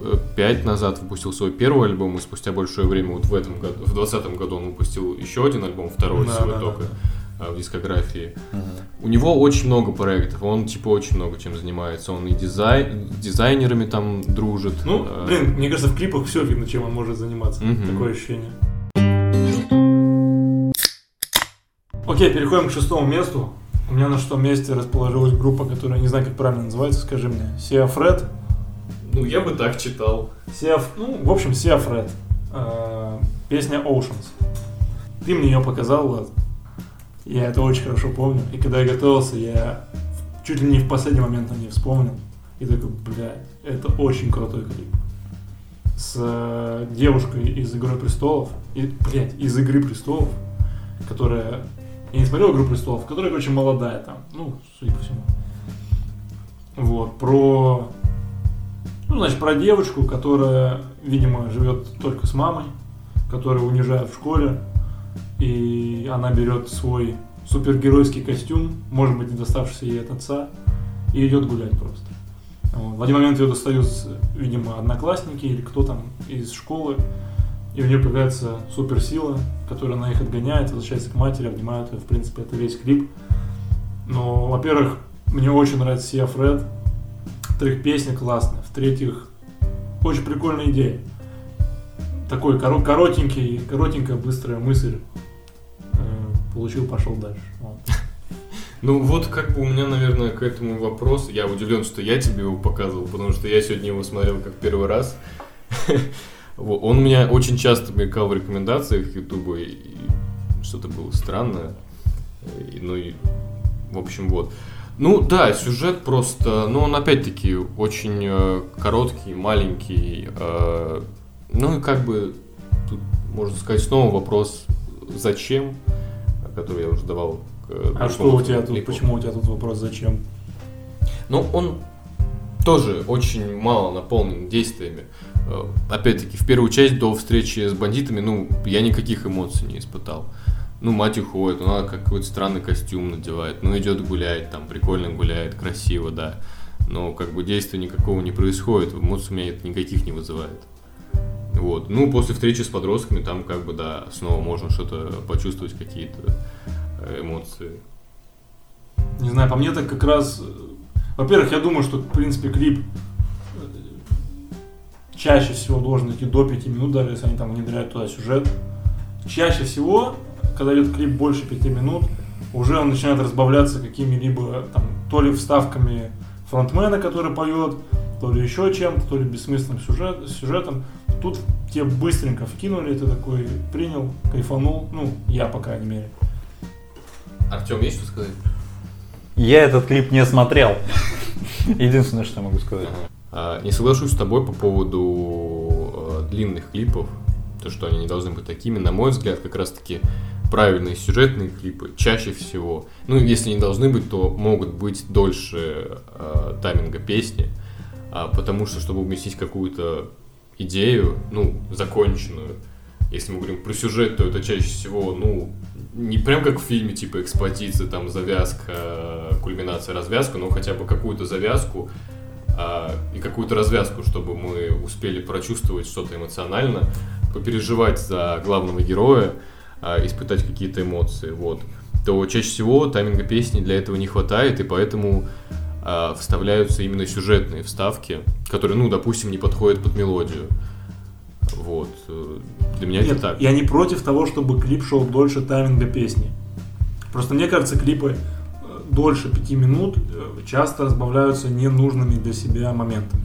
э, пять назад выпустил свой первый альбом, и спустя большое время, вот в этом году, в двадцатом году он выпустил еще один альбом, второй Да, свой да, только да, э, в дискографии. Мгм. У него очень много проектов, он типа очень много чем занимается. Он и дизай... дизайнерами там дружит. Ну, э, блин, мне кажется, в клипах все видно, чем он может заниматься. Мгм. Такое ощущение. Окей, переходим к шестому месту. У меня на шестом месте расположилась группа, которая не знаю, как правильно называется, скажи мне. Сиа Фред. Ну, я бы так читал. Сиа, ну, в общем, Сиа Фред. Э, Песня Oceans. Ты мне ее показал, Влад. Я это очень хорошо помню. И когда я готовился, я чуть ли не в последний момент на ней вспомнил. И такой, блядь, это очень крутой клип. С э, девушкой из Игры престолов. И, блядь, из Игры престолов, которая. Я не смотрел Игру престолов, которая, очень молодая там. Ну, судя по всему. Вот, про. Ну, значит, про девочку, которая, видимо, живет только с мамой, которую унижают в школе, и она берет свой супергеройский костюм, может быть, не доставшийся ей от отца, и идет гулять просто. В один момент ее достают, видимо, одноклассники или кто там из школы, и у нее появляется суперсила, которая она их отгоняет, возвращается к матери, обнимает ее. В принципе, это весь клип. Но, во-первых, мне очень нравится Сия Фред. В-вторых, песня классная. В-третьих, очень прикольная идея. Такой коро- коротенький, коротенькая, быстрая мысль. Э, Получил, пошел дальше. Вот. [laughs] Ну вот как бы у меня, наверное, к этому вопрос. Я удивлен, что я тебе его показывал, потому что я сегодня его смотрел как первый раз. [laughs] Он меня очень часто мелькал в рекомендациях Ютуба, и что-то было странное. И, Ну и, в общем, вот. Ну да, сюжет просто, ну он опять-таки очень э, короткий, маленький. э, ну и как бы тут можно сказать снова вопрос, зачем, который я уже давал. к А что у тебя тут, клипу. почему у тебя тут вопрос, зачем? Ну, он тоже очень мало наполнен действиями. Э, Опять-таки, в первую часть до встречи с бандитами, ну, я никаких эмоций не испытал. Ну, мать уходит, она какой-то странный костюм надевает, ну, идет гулять, там, прикольно гуляет, красиво, да. Но, как бы, действия никакого не происходит, эмоций у меня это никаких не вызывает. Вот. Ну, после встречи с подростками, там, как бы, да, снова можно что-то почувствовать, какие-то э, эмоции. Не знаю, по мне так как раз... Во-первых, я думаю, что, в принципе, клип э, чаще всего должен идти до 5 минут, даже если они там внедряют туда сюжет. Чаще всего, когда идет клип больше 5 минут, уже он начинает разбавляться какими-либо там то ли вставками фронтмена, который поет, то ли еще чем-то, то ли бессмысленным сюжет, сюжетом. Тут тебе быстренько вкинули, ты такой принял, кайфанул, ну, я, по крайней мере. Артем, есть что сказать? Я этот клип не смотрел. Единственное, что я могу сказать. А, Не соглашусь с тобой по поводу э, длинных клипов, то, что они не должны быть такими. На мой взгляд, как раз-таки правильные сюжетные клипы чаще всего, ну, если не должны быть, то могут быть дольше э, тайминга песни, а, потому что, чтобы уместить какую-то идею, ну, законченную, если мы говорим про сюжет, то это чаще всего, ну, не прям как в фильме, типа экспозиция, там, завязка, кульминация, развязка, но хотя бы какую-то завязку, а, и какую-то развязку, чтобы мы успели прочувствовать что-то эмоционально, попереживать за главного героя, а, испытать какие-то эмоции, вот, то чаще всего тайминга песни для этого не хватает, и поэтому а, вставляются именно сюжетные вставки, которые, ну, допустим, не подходят под мелодию. Вот. э, Для меня это Нет, так. я не против того, чтобы клип шел дольше тайминга песни. Просто мне кажется, клипы э, дольше пяти минут э, часто разбавляются ненужными для себя моментами.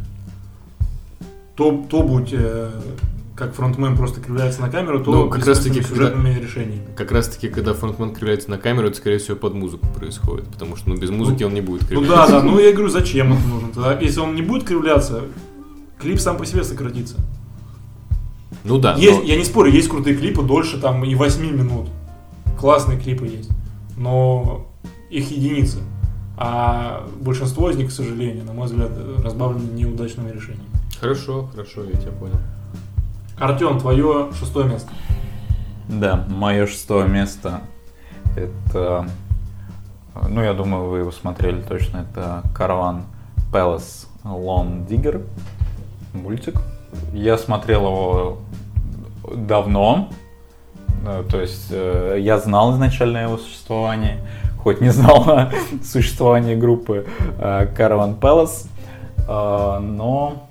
То, то будь э, как фронтмен просто кривляется на камеру, то Ну, как раз таки, сюжетными решениями. Как раз таки, когда фронтмен кривляется на камеру, это, скорее всего, под музыку происходит. Потому что, ну, без музыки он не будет Ну кривляться. да, да, ну я говорю, зачем это нужно? Тогда, если он не будет кривляться, клип сам по себе сократится. Ну да. Есть, но- я не спорю, есть крутые клипы дольше там и 8 минут. Классные клипы есть. Но их единицы. А большинство из них, к сожалению, на мой взгляд, разбавлены неудачными решениями. Хорошо, хорошо, я тебя понял. Артем, твое шестое место. Да, мое шестое место это, ну я думаю, вы его смотрели точно, это Караван Palace Lone Digger, мультик. Я смотрел его давно, э, то есть э, я знал изначально его существование, хоть не знал [laughs] о существовании группы э, Caravan Palace, но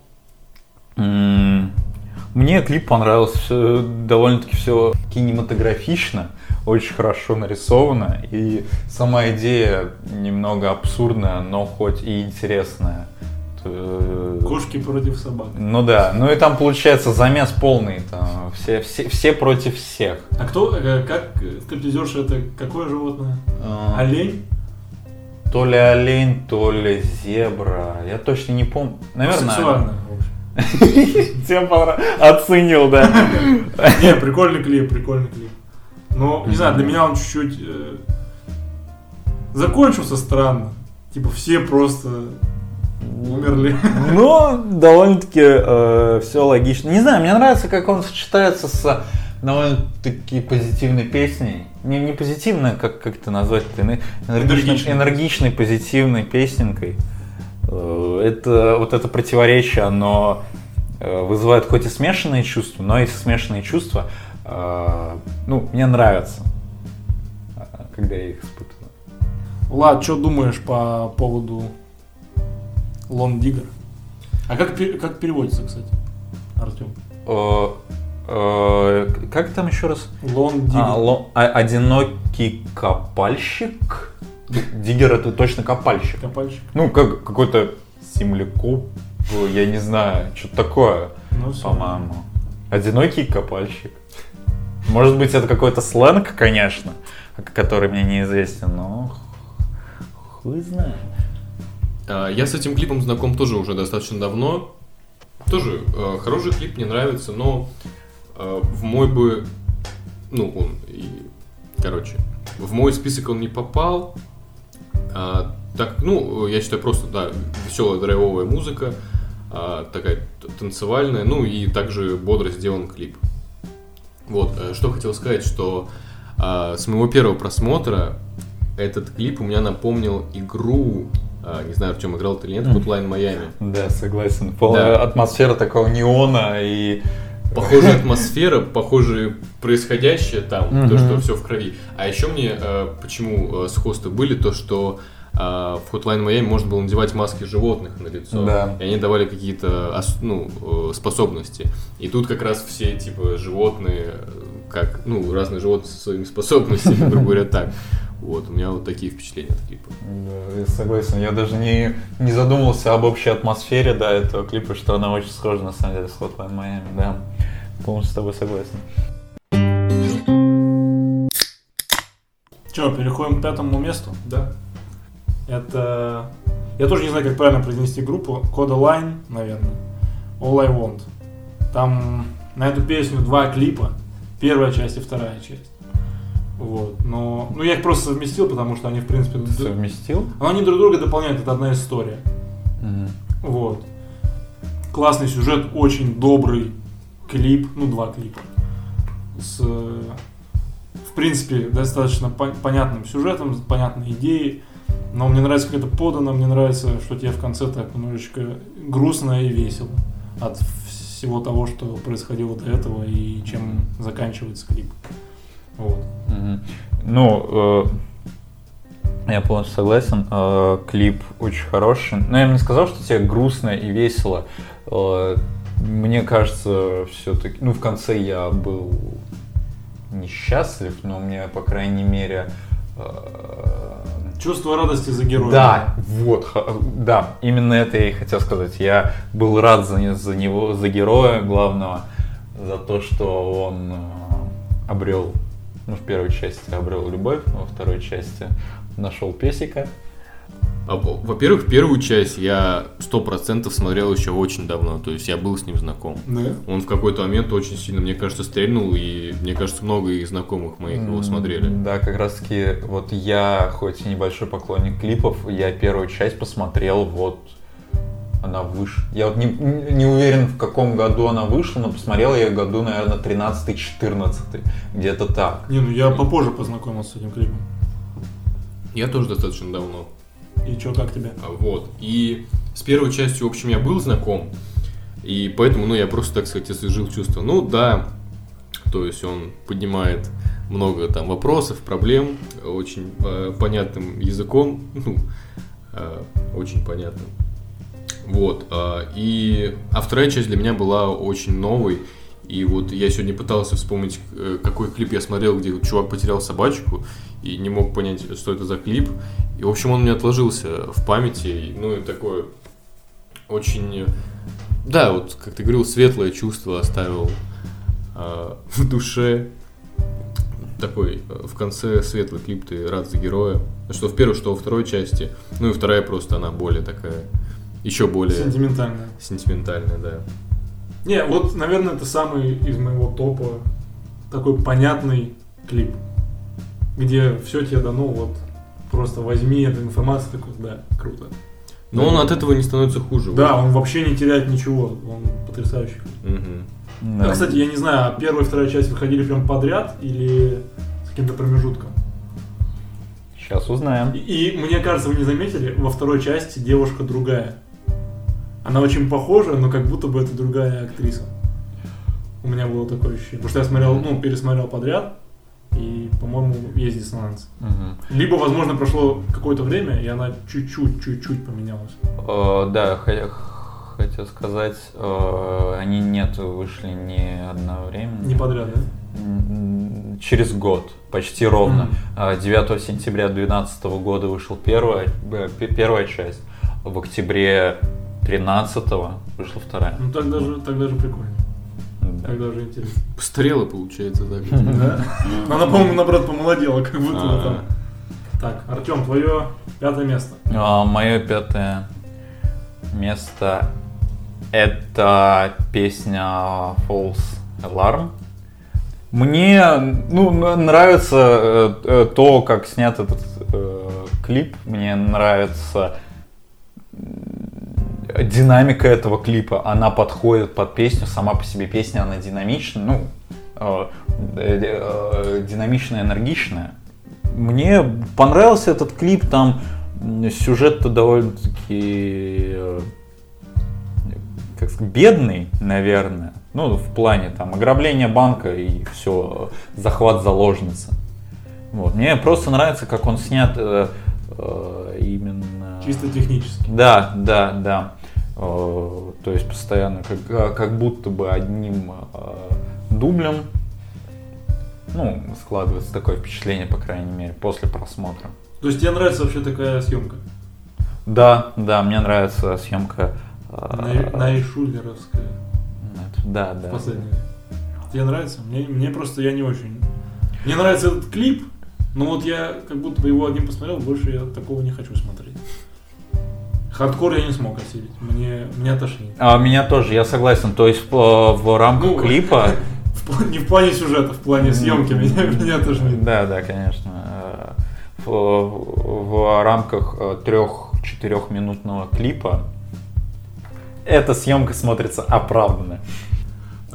мне клип понравился, все, довольно-таки все кинематографично, очень хорошо нарисовано, и сама идея немного абсурдная, но хоть и интересная. Э, Кошки против собак. Ну да, ну и там получается замес полный, там все, все, все против всех. А кто, э, как стриптизерша это какое животное? А... Олень? То ли олень, то ли зебра, я точно не помню. Наверное. Сексуально, Всем понравилось. Оценил, да. Не, прикольный клип, прикольный клип. Но, не знаю, для меня он чуть-чуть э, закончился странно. Типа все просто умерли. Ну, довольно-таки э, все логично. Не знаю, мне нравится, как он сочетается с довольно-таки позитивной песней. Не, не позитивной, как, как это назвать, энергичной, энергичной, позитивной песенкой. Э, это вот это противоречие, оно э, вызывает хоть и смешанные чувства, но эти смешанные чувства, э, ну, мне нравятся, когда я их испытываю. Влад, что думаешь по поводу Лон Диггер? А как, как переводится, кстати, Артем? Как там еще раз? Лон Диггер. А, лон, а, одинокий копальщик? Диггер это точно копальщик. Копальщик. Ну, как какой-то землекоп, я не знаю, что-то такое, ну, по-моему. Одинокий копальщик. Может быть, это какой-то сленг, конечно, который мне неизвестен, но хуй знает. А, я с этим клипом знаком тоже уже достаточно давно. Тоже э, хороший клип, мне нравится, но э, в мой бы... Ну, он и... Короче, в мой список он не попал, а, так, ну, я считаю, просто, да, веселая драйвовая музыка, а, такая танцевальная, ну и также бодро сделан клип. Вот, э, что хотел сказать, что а, с моего первого просмотра этот клип у меня напомнил игру, а, не знаю, в чем играл ты или нет, Hotline Miami. Да, согласен. Полная да. атмосфера такого неона и похожая атмосфера, похожее происходящее там, то, что все в крови. А еще мне э, почему э, сходства были, то, что э, в Hotline Miami можно было надевать маски животных на лицо, да. и они давали какие-то ну, способности. И тут как раз все типа животные, как, ну, разные животные со своими способностями, грубо говоря, так. Вот, у меня вот такие впечатления от клипа. Да, я согласен. Я даже не, не задумывался об общей атмосфере, да, этого клипа, что она очень схожа, на самом деле, с Hotline Miami, да. Полностью с тобой согласен. Че, переходим к пятому месту? Да. Это... Я тоже не знаю, как правильно произнести группу. Coda Line, наверное. All I Want. Там на эту песню два клипа. Первая часть и вторая часть. Вот. Но ну, я их просто совместил, потому что они, в принципе... Ты совместил? Но они друг друга дополняют, это одна история. Угу. Вот. Классный сюжет, очень добрый клип, ну, два клипа. С, в принципе, достаточно по- понятным сюжетом, понятной идеей. Но мне нравится, как это подано, мне нравится, что тебе в конце так немножечко грустно и весело от всего того, что происходило до этого и чем заканчивается клип. Вот. Угу. Ну, э, я полностью согласен. Э, клип очень хороший. Но я бы не сказал, что тебе грустно и весело. Э, мне кажется, все-таки, ну, в конце я был несчастлив, но мне, по крайней мере, э, Чувство радости за героя. Да, вот, да, именно это я и хотел сказать. Я был рад за, за него, за героя главного, за то, что он э, обрел ну, в первой части обрел любовь, а во второй части нашел песика. А, во-первых, первую часть я сто процентов смотрел еще очень давно, то есть я был с ним знаком. Да? Он в какой-то момент очень сильно, мне кажется, стрельнул, и мне кажется, много из знакомых моих его смотрели. Да, как раз таки, вот я, хоть и небольшой поклонник клипов, я первую часть посмотрел вот Она выше. Я вот не, не уверен, в каком году она вышла, но посмотрел я ее году, наверное, 13-14. Где-то так. Не, ну я попозже познакомился с этим клипом. Я тоже достаточно давно. И чё, как тебе? А, Вот. И с первой частью, в общем, я был знаком. И поэтому, ну, я просто, так сказать, освежил чувство. Ну, да, то есть он поднимает много там вопросов, проблем, очень э, понятным языком, [laughs] ну, э, очень понятным. Вот. э, и, а вторая часть для меня была очень новой. И вот я сегодня пытался вспомнить, э, какой клип я смотрел, где чувак потерял собачку и не мог понять, что это за клип. И, в общем, он у меня отложился в памяти. Ну, и такое очень... Да, вот, как ты говорил, светлое чувство оставил э, [laughs] в душе. Такой, э, в конце светлый клип, ты рад за героя. Что в первой, что во второй части. Ну и вторая просто, она более такая, еще более Сентиментально. сентиментальная, да. Не, вот, наверное, это самый из моего топа такой понятный клип, где все тебе дано, вот просто возьми эту информацию, такой, да, круто. Но он от этого не становится хуже. Да, он вообще не теряет ничего, он потрясающий. Мгм. Да. А, кстати, я не знаю, а первая и вторая часть выходили прям подряд или с каким-то промежутком? Сейчас узнаем. И, и мне кажется, вы не заметили, во второй части девушка другая. Она очень похожа, но как будто бы это другая актриса. У меня было такое ощущение. Потому что я смотрел, ну, пересмотрел подряд, и, по-моему, есть диссонанс. Мгм. Либо, возможно, прошло какое-то время, и она чуть-чуть, чуть-чуть поменялась. Э, да, хотел сказать, э, они нет, вышли не одновременно. Не подряд, да? Через год, почти ровно. А, 9 сентября 2012 года вышел первая, э, пе- первая часть. В октябре 13 вышла вторая. Ну, так даже, так даже прикольно. Да. Так даже интересно. Постарела, получается, так. [laughs] Да? Она, по-моему, наоборот, помолодела, как будто бы А. там. Так, Артем, твое пятое место. мое пятое место это песня False Alarm. Мне ну, нравится э, э, то, как снят этот э, клип. Мне нравится динамика этого клипа. Она подходит под песню. Сама по себе песня, она динамичная. Ну, э, э, э, динамичная, энергичная. Мне понравился этот клип, там сюжет-то довольно-таки как сказать, бедный, наверное. Ну, в плане там ограбления банка и все, захват заложницы. Вот. Мне просто нравится, как он снят э, э, именно... Чисто технически. Да, да, да. Э, То есть постоянно как, а, как будто бы одним э, дублем. Ну, складывается такое впечатление, по крайней мере, после просмотра. То есть тебе нравится вообще такая съемка? Да, да, мне нравится съемка. Найшулеровская. это- Да, да. Последняя. Тебе нравится? Мне, мне просто я не очень. Мне нравится этот клип, но вот я как будто бы его одним посмотрел, больше я такого не хочу смотреть. Хардкор я не смог осилить. Мне, меня тошнит. А, меня тоже, я согласен. То есть в, в рамках Ну, клипа. [laughs] В не в плане сюжета, в плане съемки меня, меня тошнит. Да, да, конечно. Э, В, в рамках трех-четырехминутного клипа эта съемка смотрится оправданно.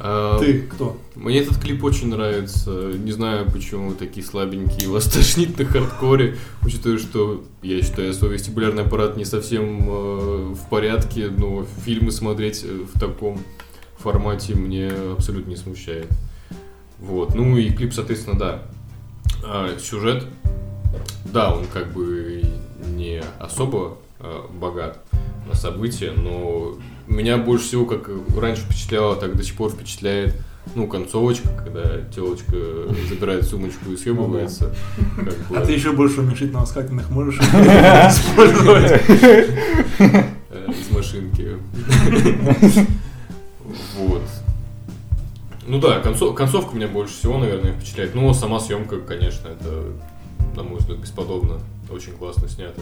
А, Ты кто? Мне этот клип очень нравится. Не знаю, почему вы такие слабенькие. Вас тошнит на хардкоре. Учитывая, что я считаю, свой вестибулярный аппарат не совсем э, в порядке, но фильмы смотреть э, в таком формате мне абсолютно не смущает. Вот. Ну и клип, соответственно, да. А, сюжет, да, он как бы не особо э, богат на события, но меня больше всего, как раньше впечатляло, так до сих пор впечатляет, ну, концовочка, когда телочка забирает сумочку и съебывается. как бы, А ты еще больше уменьшительно-восхательных можешь [laughs] использовать? э, из машинки. Вот. Ну да, концов- концовка меня больше всего, наверное, впечатляет. Ну, сама съемка, конечно, это, на мой взгляд, бесподобно. Очень классно снято.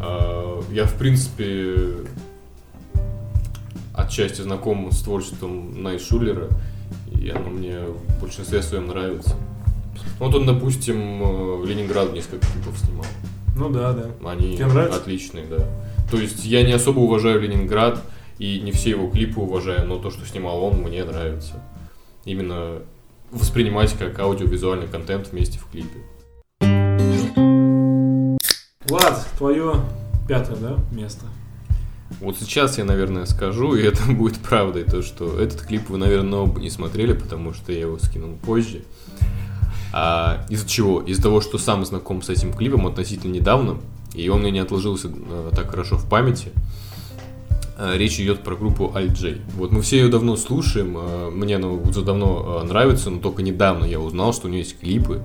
А, Я, в принципе, отчасти знаком с творчеством Найт Шулера, и оно мне в большинстве своем нравится. Ну, Вот он, допустим, э, в Ленинград несколько клипов снимал. Ну да, да. Они Тебе нравится? отличные, да. То есть я не особо уважаю Ленинград, и не все его клипы уважаю, но то, что снимал он, мне нравится. Именно воспринимать как аудиовизуальный контент вместе в клипе. Влад, твое пятое, да, место? Вот сейчас я, наверное, скажу, и [laughs] это будет правдой, то, что этот клип вы, наверное, оба не смотрели, потому что я его скинул позже. А из-за чего? Из-за того, что сам знаком с этим клипом относительно недавно, и он мне не отложился э, так хорошо в памяти. Э, речь идет про группу Alt-J. Вот мы все ее давно слушаем, э, мне она уже давно нравится, но только недавно я узнал, что у нее есть клипы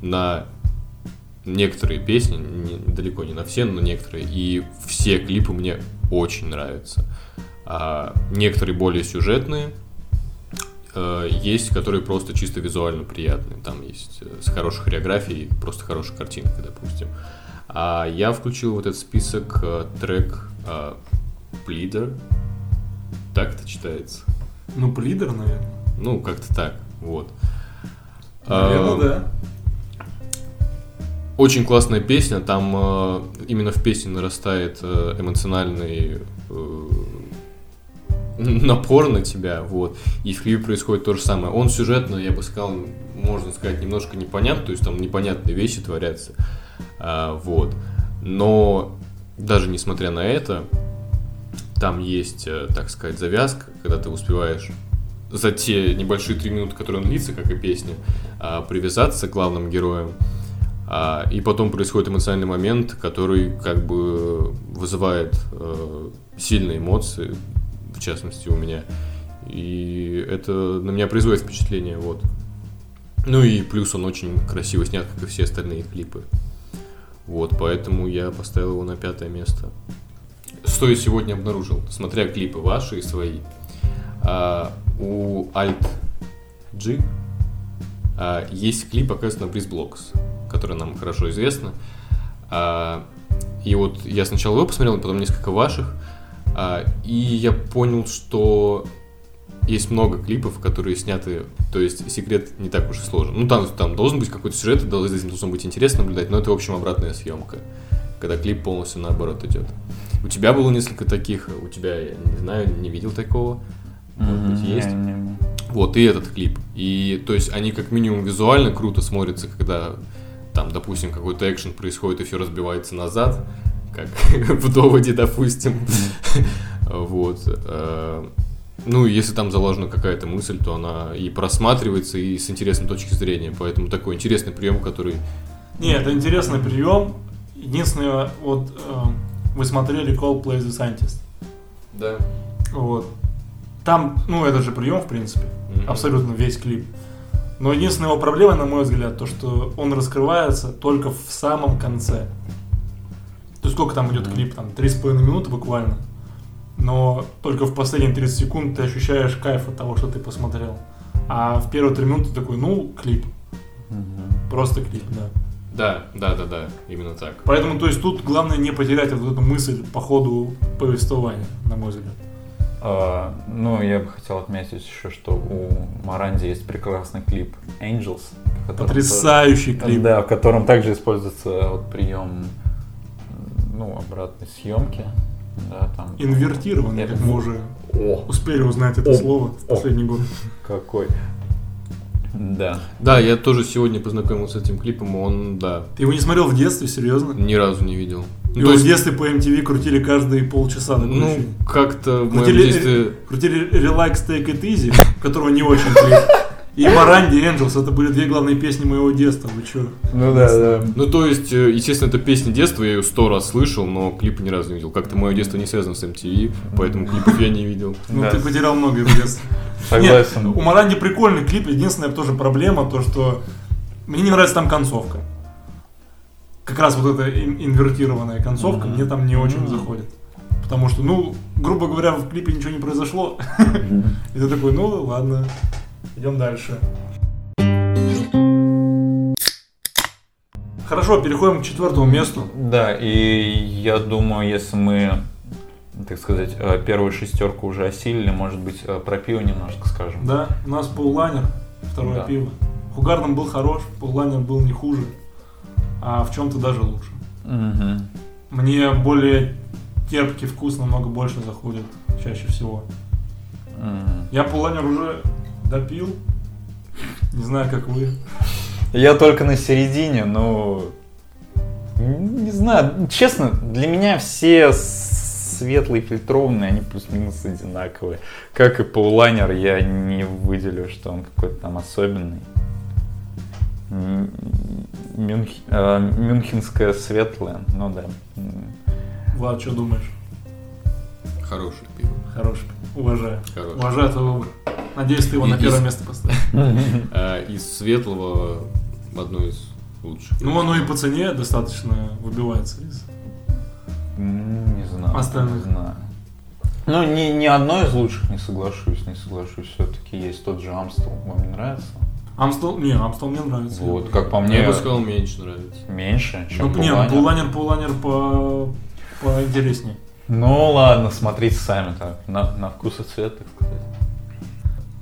на некоторые песни, не, далеко не на все, но некоторые, и все клипы мне очень нравятся. А некоторые более сюжетные, э, есть, которые просто чисто визуально приятные. Там есть э, с хорошей хореографией, просто хорошая картинка, допустим. А я включил вот этот список э, трек э, Pleader. Так это читается. Ну, плидер, наверное. Ну, как-то так, вот. Наверное, А, да. Очень классная песня, там э, именно в песне нарастает э, эмоциональный э, напор на тебя, вот. И в клипе происходит то же самое. Он сюжетно, я бы сказал, можно сказать, немножко непонятно, то есть там непонятные вещи творятся, А, вот. Но даже несмотря на это, там есть, э, так сказать, завязка, когда ты успеваешь за те небольшие три минуты, которые он длится, как и песня, а, привязаться к главным героям. А, и потом происходит эмоциональный момент, который как бы вызывает э, сильные эмоции, в частности у меня. И это на меня производит впечатление, вот. Ну и плюс он очень красиво снят, как и все остальные клипы. Вот, поэтому я поставил его на пятое место. Что я сегодня обнаружил, смотря клипы ваши и свои. А, у Alt G а, есть клип, оказывается, на Breeze Blocks, который нам хорошо известно. А, и вот я сначала его посмотрел, потом несколько ваших. А, и я понял, что есть много клипов, которые сняты, то есть секрет не так уж и сложен. Ну, там, там должен быть какой-то сюжет, этим должно быть интересно наблюдать, но это, в общем, обратная съемка, когда клип полностью наоборот идет. У тебя было несколько таких, у тебя, я не знаю, не видел такого. Может быть, Не, есть. не. Вот, и этот клип. И, то есть, они как минимум визуально круто смотрятся, когда там, допустим, какой-то экшен происходит и все разбивается назад, как [laughs] в доводе, допустим. [laughs] Вот. э, Ну, если там заложена какая-то мысль, то она и просматривается, и с интересной точки зрения. Поэтому такой интересный прием, который... Не, это интересный прием. Единственное, вот э, вы смотрели Coldplay The Scientist. Да. Вот. Там, ну, это же прием, в принципе. Абсолютно весь клип. Но единственная его проблема, на мой взгляд, то, что он раскрывается только в самом конце. То есть сколько там идет клип? Там 3,5 минуты буквально. Но только в последние 30 секунд ты ощущаешь кайф от того, что ты посмотрел. А в первые 3 минуты такой, ну, клип. Мгм. Просто клип, да. Да, да, да, да, именно так. Поэтому, то есть тут главное не потерять вот эту мысль по ходу повествования, на мой взгляд. А, ну, я бы хотел отметить еще, что у Маранди есть прекрасный клип Angels. Потрясающий тоже- клип. Да, в котором также используется вот прием ну, обратной съемки. Да, там. Инвертированный, Это как мы уже О, успели узнать это О. слово в О. последний год. какой. Да. Да, я тоже сегодня познакомился с этим клипом, он, да, Ты его не смотрел в детстве, серьезно? ни разу не видел. Ну, Его то в есть, детстве по MTV крутили каждые полчаса на ну, как-то в моем Крутили, детстве... крутили Relax Take It Easy, которого не очень клип. И Маранди Angels, это были две главные песни моего детства, вы чё? Ну да, да. Ну, то есть, э, естественно, это песня детства, я ее сто раз слышал, но клипа ни разу не видел. Как-то мое детство не связано с MTV, поэтому клипов я не видел. [laughs] Ну ты потерял много из детства. Согласен. У Маранди прикольный клип, единственная тоже проблема, то что мне не нравится там концовка. Как раз вот эта ин- инвертированная концовка Мгм. мне там не очень Мгм. заходит. Потому что, ну, грубо говоря, в клипе ничего не произошло. [laughs] И ты такой, ну ладно, идем дальше. Хорошо, переходим к четвертому месту. Да, и я думаю, если мы, так сказать, э, первую шестерку уже осилили, может быть, э, про пиво немножко скажем. Да, у нас паулайнер, второе Да. пиво. Хугарден был хорош, паулайнер был не хуже, а в чем-то даже лучше. Мгм. мне более терпкий вкус намного больше заходит чаще всего. М. Я пуланер уже допил. Не знаю, как вы. Я только на середине, но... Не знаю, честно, для меня все светлые фильтрованные, они плюс-минус одинаковые. Как и паулайнер, я не выделю, что он какой-то там особенный. Мюнх- э, Мюнхенская светлая, ну да. Влад, что думаешь? Хорошее пиво. Хороший. Уважаю. Хорошее. Уважаю твой выбор. Надеюсь, ты его И- на первое с- место поставишь. [laughs] А из светлого одно из лучших. Ну, оно и по цене достаточно выбивается из... Не знаю. Остальных. Не знаю. Ну, ни, ни одно из лучших не соглашусь, не соглашусь. Все-таки есть тот же Амстел. Вам не нравится? Амстел... Не, Амстел мне нравится. Вот, как по Мне мне, бы сказал, меньше нравится. меньше, чем Ну, не, Паулайнер. пуланер, пуланер по... поинтересней. Ну ладно, смотрите сами так, на, на вкус и цвет, так сказать.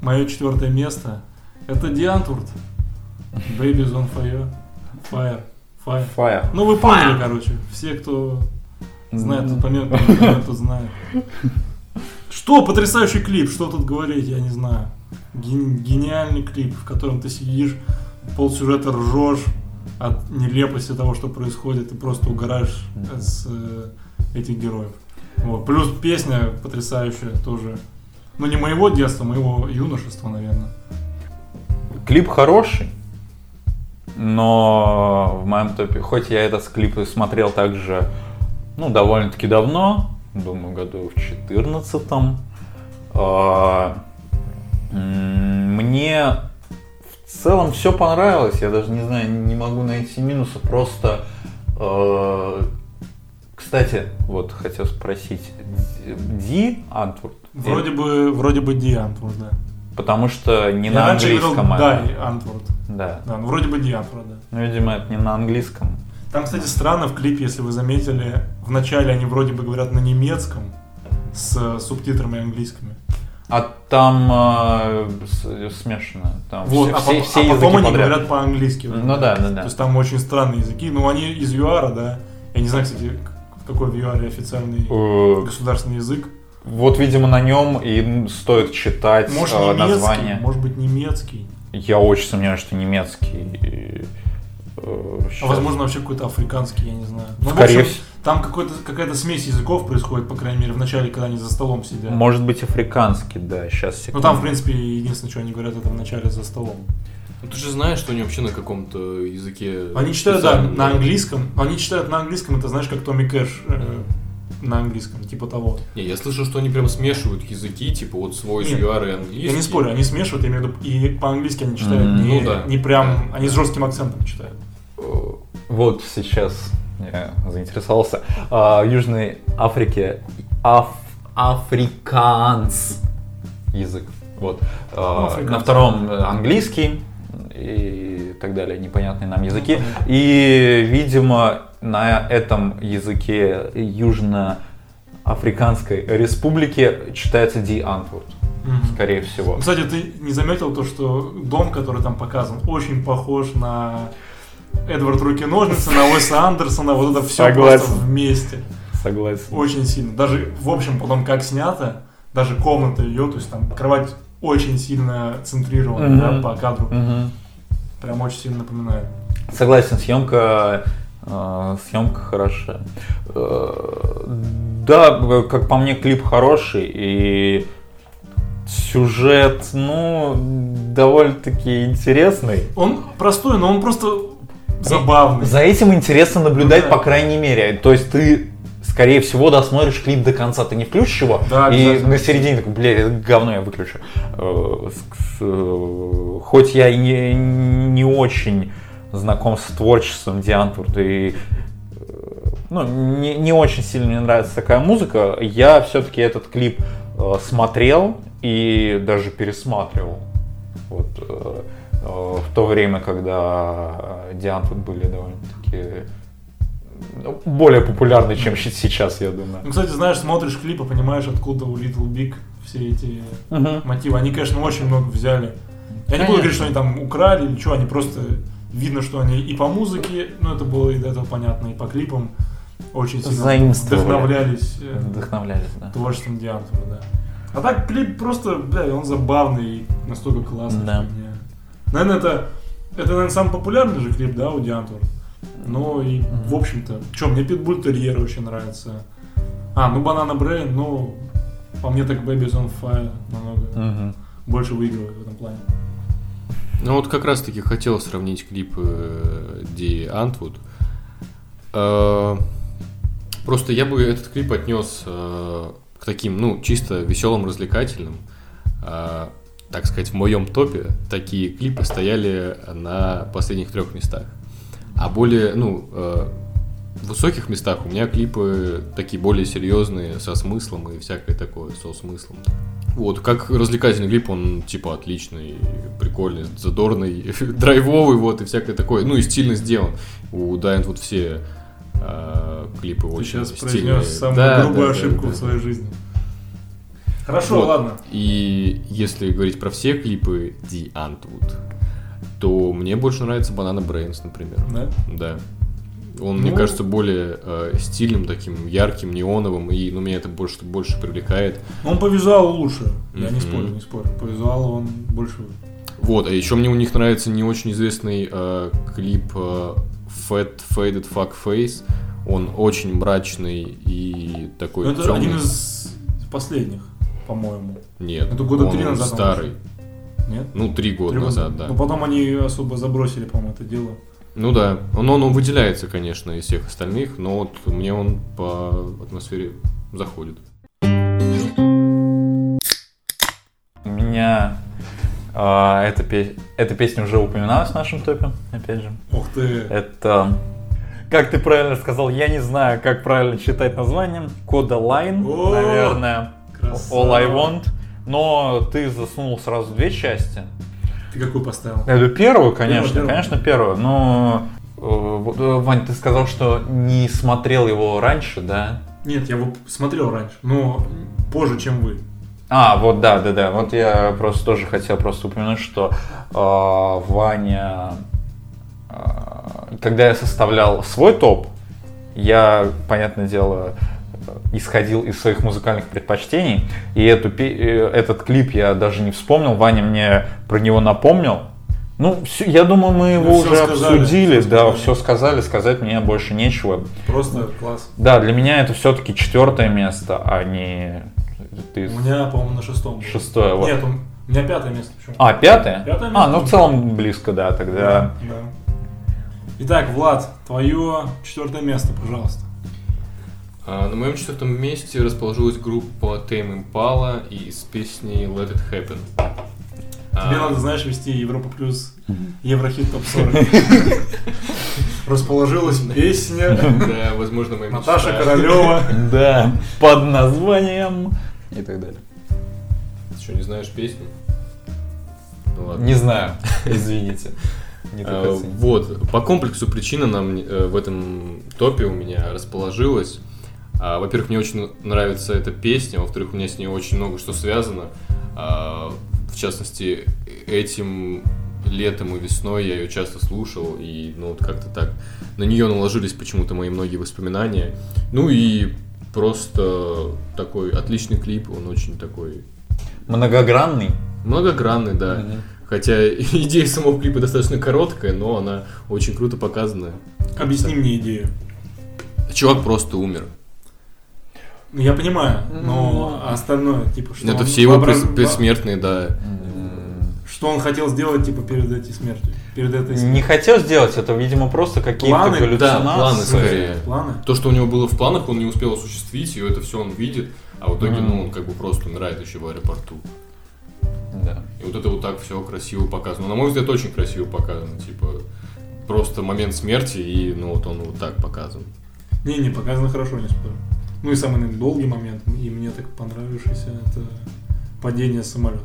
Мое четвертое место это Диантурт. Babies on Fire. Fire. Fire. Fire. Ну вы поняли, короче. Все, кто знает, тот поймет, кто не знает, тот знает. [laughs] Что? Потрясающий клип, что тут говорить, я не знаю. Ген- гениальный клип, в котором ты сидишь, полсюжета ржешь от нелепости того, что происходит, и просто угораешь Мгм. с э, этих героев. Вот. Плюс песня потрясающая тоже. Ну не моего детства, моего юношества, наверное. Клип хороший, но в моем топе, хоть я этот клип и смотрел также, ну, довольно-таки давно, думаю, году в 14 мне в целом все понравилось, я даже не знаю, не могу найти минуса, просто, э, кстати, вот хотел спросить, Ди Антворд? Вроде бы, вроде бы Ди Антворд, да. Потому что не Я на английском это. Дай Антворд. Да. Да, ну вроде бы Ди Антворд, да. Ну, видимо, это не на английском. Там, кстати, странно в клипе, если вы заметили, вначале они вроде бы говорят на немецком с субтитрами английскими. А там э, смешано. Там Вот, все, а, все, все а языки потом они подряд. говорят по-английски. Ну да, да, То да. есть там очень странные языки. Ну, они из ЮАРа, да. Я не знаю, кстати, какой в ЮАРе официальный Э, государственный язык. Вот, видимо, на нем и стоит читать Может, э, название. может быть, немецкий. Я очень сомневаюсь, что немецкий. Э, А возможно, вообще какой-то африканский, я не знаю. Ну, в Скорее общем, всего. там какой-то, какая-то смесь языков происходит, по крайней мере, в начале, когда они за столом сидят. Может быть, африканский, да. Сейчас Ну, там, в принципе, единственное, что они говорят, это в начале за столом. Ну, ты же знаешь, что они вообще на каком-то языке... Они читают, да, на английском. Они читают на английском, это знаешь, как Томми Кэш э, на английском, типа того. Не, я слышал, что они прям смешивают языки, типа вот свой ЮАР и английский. Я не спорю, они смешивают, я имею в виду, и по-английски они читают, Мгм. не, Ну да. не прям, Да. они с жестким акцентом читают. Э, Вот сейчас я заинтересовался. А, В Южной Африке аф- африканс язык. Вот. А, Африканс. На втором э, английский и так далее, непонятные нам языки. Ну. И, видимо, на этом языке Южно-Африканской Республики читается Ди Мгм. скорее всего. Кстати, ты не заметил то, что дом, который там показан, очень похож на Эдвард Руки-ножницы, на Уэса Андерсона, вот это все Согласен. просто вместе. Согласен. Очень сильно. Даже, в общем, потом как снято, даже комната ее, то есть там кровать очень сильно центрирована Мгм. да, по кадру. Мгм. Прям очень сильно напоминает. Согласен, съемка, э, съемка хорошая. Э, да, как по мне, клип хороший и сюжет, ну, довольно-таки интересный. Он простой, но он просто забавный. За этим интересно наблюдать, да. по крайней мере. То есть ты, скорее всего, досмотришь клип до конца. Ты не включишь его, Да, и на середине такой, блядь, это говно я выключу. Э, э, Хоть я не, не очень знаком с творчеством Диантурда и э, ну, не, не очень сильно мне нравится такая музыка, я все-таки этот клип смотрел и даже пересматривал. Вот, в то время, когда Диантурд были довольно-таки ну, более популярны, чем сейчас, я думаю. Ну, кстати, знаешь, смотришь клип и понимаешь, откуда у Little Big все эти Мгм. мотивы. Они, конечно, очень много взяли. Я не буду говорить, что они там украли или что, они просто видно, что они и по музыке, ну это было и до этого понятно, и по клипам очень сильно вдохновлялись э, Вдохновлялись, да. творчеством Диантура, да. А так клип просто, бля, он забавный и настолько классный. Да. что мне- Наверное, это, это, наверное, самый популярный же клип, да, у Диантура. Ну и, в общем-то, что, мне Питбуль Терьер очень нравится. А, ну Банана Брейн, ну, по мне так Baby's on Fire намного Мгм. больше выигрывает в этом плане. Ну вот как раз таки хотел сравнить клипы э, Ди Антвуд. Э, Просто я бы этот клип отнес э, к таким, ну, чисто веселым, развлекательным. Так сказать, в моем топе такие клипы стояли на последних трех местах. А более, ну, э, в высоких местах у меня клипы такие более серьезные, со смыслом и всякое такое, со смыслом. Вот, как развлекательный клип, он типа отличный, прикольный, задорный, [laughs] драйвовый, вот, и всякое такое. Ну и стильно сделан. У Дайант вот все э, клипы Ты очень сейчас стильные. произнес самую Да, грубую да, ошибку да, в да. своей жизни. Хорошо, Вот. ладно. И если говорить про все клипы Ди Антвуд, то мне больше нравится Banana Brains, например. Да? Да. Он, мне Ну. кажется, более э, стильным, таким ярким, неоновым, и ну, меня это больше, больше привлекает. Он по визуалу лучше. Я не спорю, не спорю. По визуалу он больше. Вот, а еще мне у них нравится не очень известный э, клип э, Fat Faded Fuck Face. Он очень мрачный и такой Ну, это темный. один из последних, по-моему. Нет, это года он три назад он старый. Нет? Ну, три года Три назад, да. Ну, потом они особо забросили, по-моему, это дело. Ну да, он, он, он выделяется, конечно, из всех остальных, но вот мне он по атмосфере заходит. У меня а, эта, пе- эта песня уже упоминалась в нашем топе, опять же. Ух ты. Это, как ты правильно сказал, я не знаю, как правильно читать название. Кода О, наверное. Красава. All I Want. Но ты засунул сразу две части. Ты какую поставил? Эту первую, конечно, Первую, конечно, первую. Но, э, э, Вань, ты сказал, что не смотрел его раньше, да? Нет, я его смотрел раньше, но позже, чем вы. А, вот да, да, да. Вот я просто тоже хотел просто упомянуть, что э, Ваня, э, когда я составлял свой топ, я, понятное дело, исходил из своих музыкальных предпочтений, и эту, э, этот клип я даже не вспомнил, Ваня мне про него напомнил. Ну, всё- я думаю, мы его всё уже сказали, обсудили, всё да, сказали. все сказали, сказать мне больше нечего. Просто класс. Да, для меня это все-таки четвертое место, а не ты У меня, по-моему, на шестом. шестое. вот. Нет, он- у меня пятое место. Почему? А, пятое? Пятое А, место. ну в целом близко, да, тогда. да. Итак, Влад, твое четвертое место, пожалуйста. А, на моем четвертом месте расположилась группа Tame Impala и с песней Let It Happen. Тебе А, надо, знаешь, вести Европа плюс Еврохит топ 40. [laughs] Расположилась песня Да, возможно, моя Наташа. Королева. Да, под названием и так далее. Ты что, не знаешь песню? Ну ладно. Не знаю, [laughs] извините. Не А. Вот, по комплексу причин она мне, э, в этом топе у меня расположилась. А, Во-первых, мне очень нравится эта песня, во-вторых, у меня с ней очень много что связано. А, В частности, этим летом и весной я ее часто слушал, и ну вот как-то так на нее наложились почему-то мои многие воспоминания. Ну и просто такой отличный клип, он очень такой Многогранный. многогранный, да. Мгм. Хотя [laughs] идея самого клипа достаточно короткая, но она очень круто показана. Объясни мне идею. Чувак просто умер. Ну, Я понимаю, но остальное, типа, что Это он все его вообраз- пред- предсмертные, да. Что он хотел сделать, типа, перед этой смертью? Перед этой Не смертью? хотел сделать это, видимо, просто какие-то Планы? галлюцинации. Да, планы скорее. Планы? То, что у него было в планах, он не успел осуществить, и это все он видит, а в итоге, Мгм. ну, он как бы просто умирает еще в аэропорту. Да. И вот это вот так все красиво показано. На мой взгляд, очень красиво показано. Типа, просто момент смерти, и ну вот он вот так показан. Не, не, показано хорошо, не спорю. Ну и самый наверное, долгий момент, и мне так понравившийся, это падение самолета.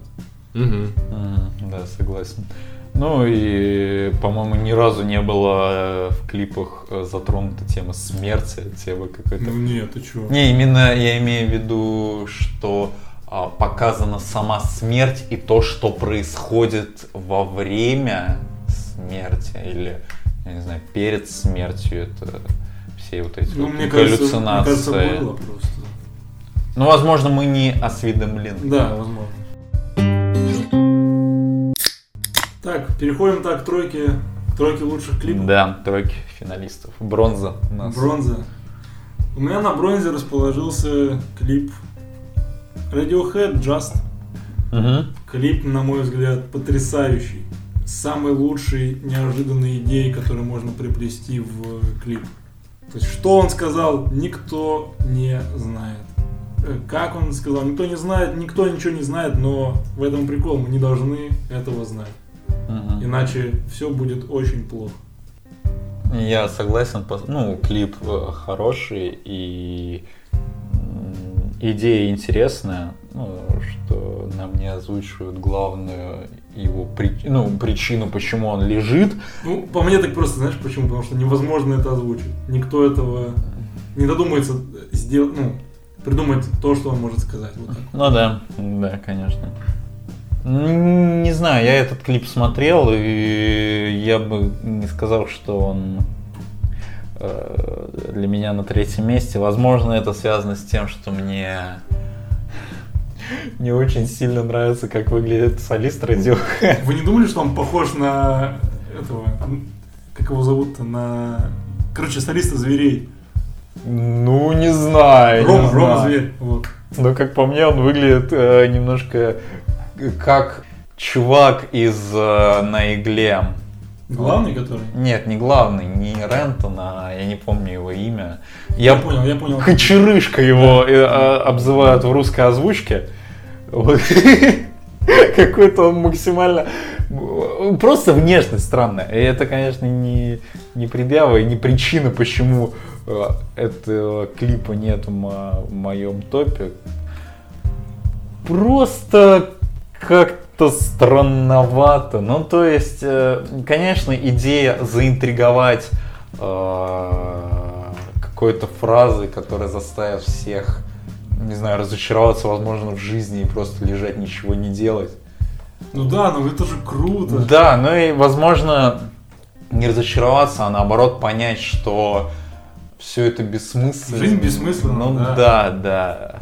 Угу. Да, согласен. Ну и, по-моему, ни разу не было э, в клипах э, затронута тема смерти, тема какой-то. Ну нет, ты чё? Не, именно я имею в виду, что а, показана сама смерть и то, что происходит во время смерти или, я не знаю, перед смертью. Это все вот эти Ну, вот мне кажется, мне галлюцинации. кажется, было просто. Ну, возможно, мы не осведомлены. Да, возможно. Так, переходим так к тройке, к тройке лучших клипов. Да, тройки финалистов. Бронза у нас. Бронза. У меня на бронзе расположился клип Radiohead Just. Мгм. Клип, на мой взгляд, потрясающий. Самый лучший неожиданной идеи, которые можно приплести в клип. То есть, что он сказал, никто не знает. Э, Как он сказал, никто не знает, никто ничего не знает, но в этом прикол, мы не должны этого знать. Мгм. Иначе все будет очень плохо. Я согласен, ну, клип э, хороший и идея интересная, ну, что нам не озвучивают главную его при- ну, причину, почему он лежит. Ну, по мне так просто, знаешь почему? Потому что невозможно это озвучить. Никто этого не додумается сделать, ну, придумать то, что он может сказать. Вот так. Ну да, да, конечно. Не знаю, я этот клип смотрел, и я бы не сказал, что он э, для меня на третьем месте. Возможно, это связано с тем, что мне не очень сильно нравится, как выглядит солист Radiohead. Вы не думали, что он похож на этого, как его зовут-то, на, короче, солиста зверей? Ну, не знаю. не Рома, Рома знаю. зверь. Вот. Ну, как по мне, он выглядит э, немножко как чувак из э, «На игле». Главный, который. Нет, не главный, не Рентон, а я не помню его имя. Я, Я, понял, я понял. Кочерышка его э, а, обзывают в русской озвучке. Вот. [laughs] Какой-то он максимально... Просто внешность странная. И это, конечно, не, не предъява и не причина, почему э, этого клипа нет в, мо- в моем топе. Просто как-то странновато. Ну, то есть, э, конечно, идея заинтриговать э, какой-то фразой, которая заставит всех, не знаю, разочароваться, возможно, в жизни и просто лежать, ничего не делать. Ну да, ну это же круто. Да, ну и, возможно, не разочароваться, а наоборот понять, что все это бессмысленно. Жизнь бессмысленна, Ну да. да, да.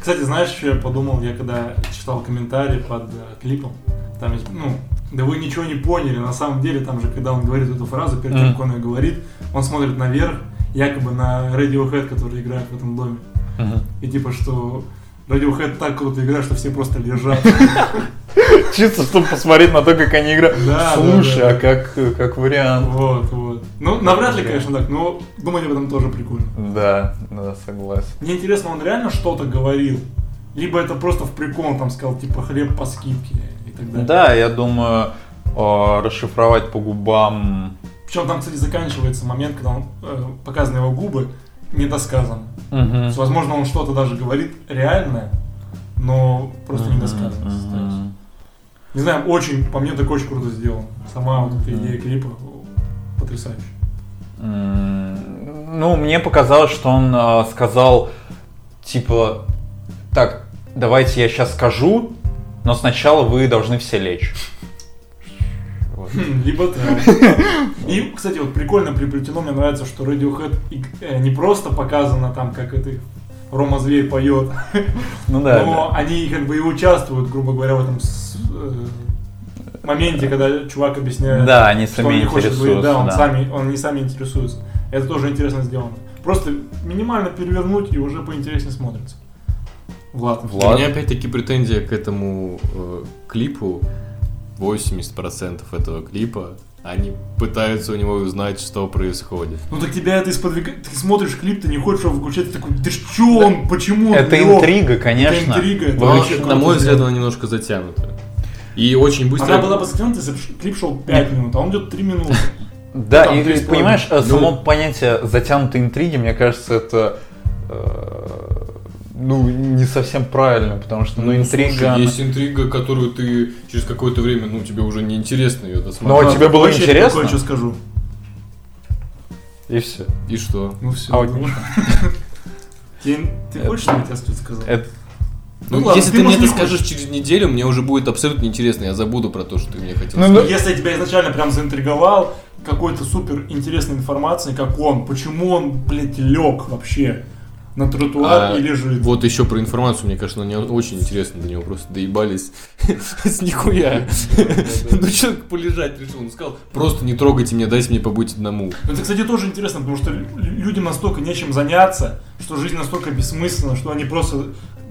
Кстати, знаешь, что я подумал, я когда читал комментарии под э, клипом, там есть, ну, да вы ничего не поняли, на самом деле, там же, когда он говорит эту фразу, перед тем, как он ее говорит, он смотрит наверх, якобы на Radiohead, который играет в этом доме, Мгм. и типа, что Radiohead так круто играет, что все просто лежат. [laughs] Чисто, чтобы посмотреть на то, как они играют. Да, Слушай, да, да. а как, как вариант? Вот, вот. Ну, навряд ли, конечно, так, но думать об этом тоже прикольно. Да, да, согласен. Мне интересно, он реально что-то говорил? Либо это просто в прикол, там сказал, типа, хлеб по скидке и так далее. Да, я думаю, э, расшифровать по губам. Причем там, кстати, заканчивается момент, когда он, э, показаны его губы недосказанно. То есть, возможно, он что-то даже говорит реальное, но просто Мгм, недосказанно остается. Не знаю, очень, по мне, так очень круто сделано. Сама вот эта идея клипа потрясающая. Ну, мне показалось, что он э, сказал, типа, так, давайте я сейчас скажу, но сначала вы должны все лечь. Вот. Хм, Либо так. [laughs] И, кстати, вот прикольно приплетено, мне нравится, что Radiohead э, не просто показано там, как это Рома Зверь поет, [laughs] Ну да, но да. они как бы и участвуют, грубо говоря, в этом с- э, моменте, когда чувак объясняет, Да, они что он сами не хочет говорить, интересуются. да, он да. сами, он не сами интересуется. Это тоже интересно сделано. Просто минимально перевернуть и уже поинтереснее смотрится. Влад. Влад. У меня опять-таки претензия к этому э, клипу. 80% этого клипа они пытаются у него узнать, что происходит. Ну так тебя это исподвигает. Ты смотришь клип, ты не хочешь его выключать, ты такой, да что он, почему? он Это лёг?» интрига, конечно. Это интрига, это вообще очень- На мой взгляд, она немножко затянута. И очень быстро... Она была бы затянута, если бы клип шел 5 минут, а он идет 3 минуты. Да, Ну, и, понимаешь, Ну. само понятие затянутой интриги, мне кажется, это э, ну, не совсем правильно, потому что, ну, интрига... слушай, она- есть интрига, которую ты через какое-то время, ну, тебе уже неинтересно ее Ну, досматривать. а тебе было Хочешь, я интересно? кое-что скажу. И все. И что? Ну все. А вот ничего. [laughs] Ты, ты хочешь, чтобы я тебе что-то сказал? Это- Ну, ладно, если ты, ты, мне это не скажешь через неделю, мне уже будет абсолютно неинтересно, я забуду про то, что ты мне хотел Ну, сказать. Ну, если я тебя изначально прям заинтриговал, какой-то супер интересной информации, как он, почему он, блядь, лег вообще на тротуар А и лежит. Вот еще про информацию, мне кажется, она не очень интересно для него. Просто доебались [laughs] с нихуя. Ну, человек полежать решил. Он сказал, просто не трогайте меня, дайте мне побыть одному. Это, кстати, тоже интересно, потому что лю- людям настолько нечем заняться, что жизнь настолько бессмысленна, что они просто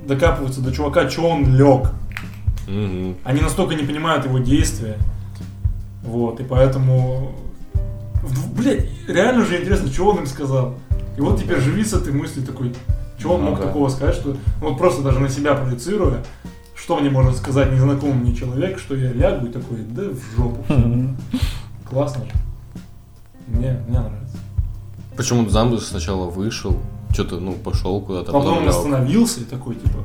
докапываются до чувака, что он лег. Они настолько не понимают его действия. Вот, и поэтому... Блядь, реально же интересно, что он им сказал. И вот теперь живи с этой мыслью такой, что он Ну мог да. такого сказать, что... ну, Вот просто даже на себя проецируя, что мне можно сказать незнакомый мне человек, что я лягу и такой, да в жопу. Классно же. Мне, мне нравится. Почему он замуж сначала вышел, что-то, ну, пошел куда-то, Потом потом он лег. остановился и такой, типа,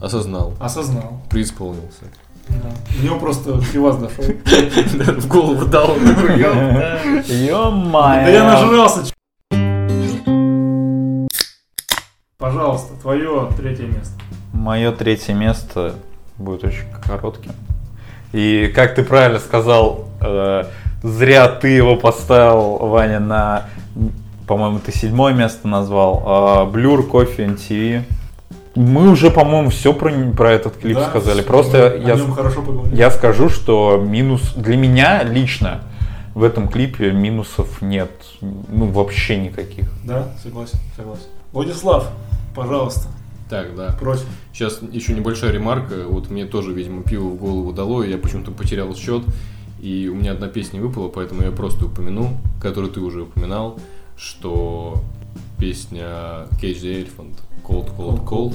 осознал, осознал. преисполнился. Да. У него просто пивас дошел. [laughs] В голову дал. [laughs] Ё-моё. Да я нажрался. Пожалуйста, твое третье место. Мое третье место будет очень коротким. И как ты правильно сказал, э, зря ты его поставил, Ваня, на, по-моему, ты седьмое место назвал, э, Blur Coffee and TV. Мы уже, по-моему, все про, про этот клип Да, сказали. Просто я, я скажу, что минус для меня лично в этом клипе минусов нет. Ну, вообще никаких. Да, согласен, согласен. Владислав, пожалуйста, Так, да. просим. Сейчас еще небольшая ремарка. Вот мне тоже, видимо, пиво в голову дало, и я почему-то потерял счет. И у меня одна песня выпала, поэтому я просто упомяну, которую ты уже упоминал, что песня Cage the Elephant Cold, Cold, Cold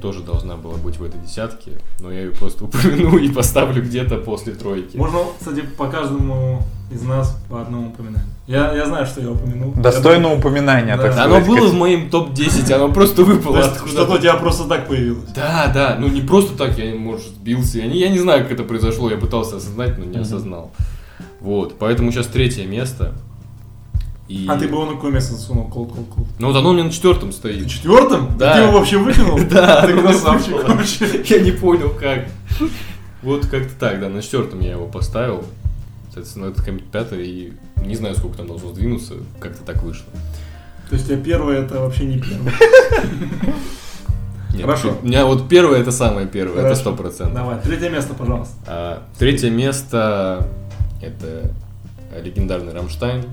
тоже должна была быть в этой десятке, но я ее просто упомяну и поставлю где-то после тройки. Можно, кстати, по каждому из нас по одному упоминать. Я, я знаю, что я упомянул. Достойно Я упоминания, Да. так Да, Оно сказать. было в моем топ-10, оно просто выпало что-то у тебя просто так появилось. Да, да, ну не просто так, я, может, сбился. Я не, я не знаю, как это произошло, я пытался осознать, но не осознал. Вот, поэтому сейчас третье место. И... А ты бы его на какое место засунул? Кол, кол, кол. Ну вот оно у меня на четвертом стоит. четвертым? Да. Ты его вообще выкинул? [laughs] Да, Ты красавчик вообще. [laughs] Я не понял, как. Вот как-то так, да, на четвертом я его поставил. Соответственно, это комит пятый, и не знаю, сколько там должно сдвинуться, как-то так вышло. То есть тебя первое это вообще не первое. [laughs] Нет, Хорошо. У меня вот первое это самое первое, это Хорошо. сто процентов. Давай, третье место, пожалуйста. А, третье место это легендарный Рамштайн.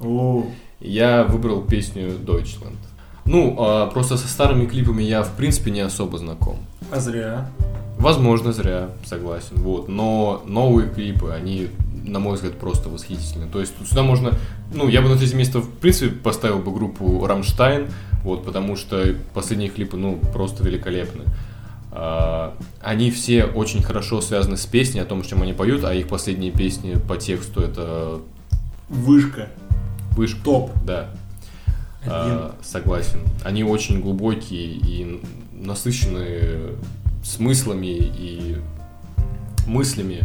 О, Я выбрал песню Deutschland. Ну, а, просто со старыми клипами я в принципе не особо знаком. а зря. Возможно, зря, согласен. Вот. Но новые клипы, они, на мой взгляд, просто восхитительны. То есть тут сюда можно. Ну, я бы на третье место, в принципе, поставил бы группу Рамштайн, вот, потому что последние клипы, ну, просто великолепны. А, Они все очень хорошо связаны с песней, о том, чем они поют, а их последние песни по тексту это Вышка. Вышка. Топ. Да. Один. А, согласен. Они очень глубокие и насыщенные смыслами и мыслями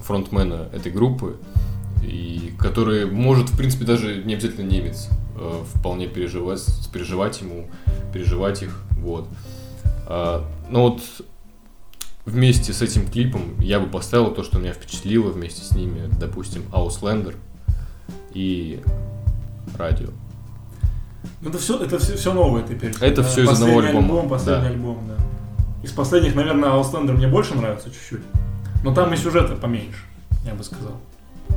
фронтмена этой группы, и который может, в принципе, даже не обязательно немец, э, вполне переживать, переживать ему, переживать их, вот. А, но вот вместе с этим клипом я бы поставил то, что меня впечатлило вместе с ними, допустим, Ауслендер и Радио. Ну, Это все, это все, все новое теперь. Это Да, всё из последний одного альбома, Альбом, последний да. альбом, да. Из последних, наверное, Ауслендер мне больше нравится чуть-чуть. Но там и сюжета поменьше, я бы сказал.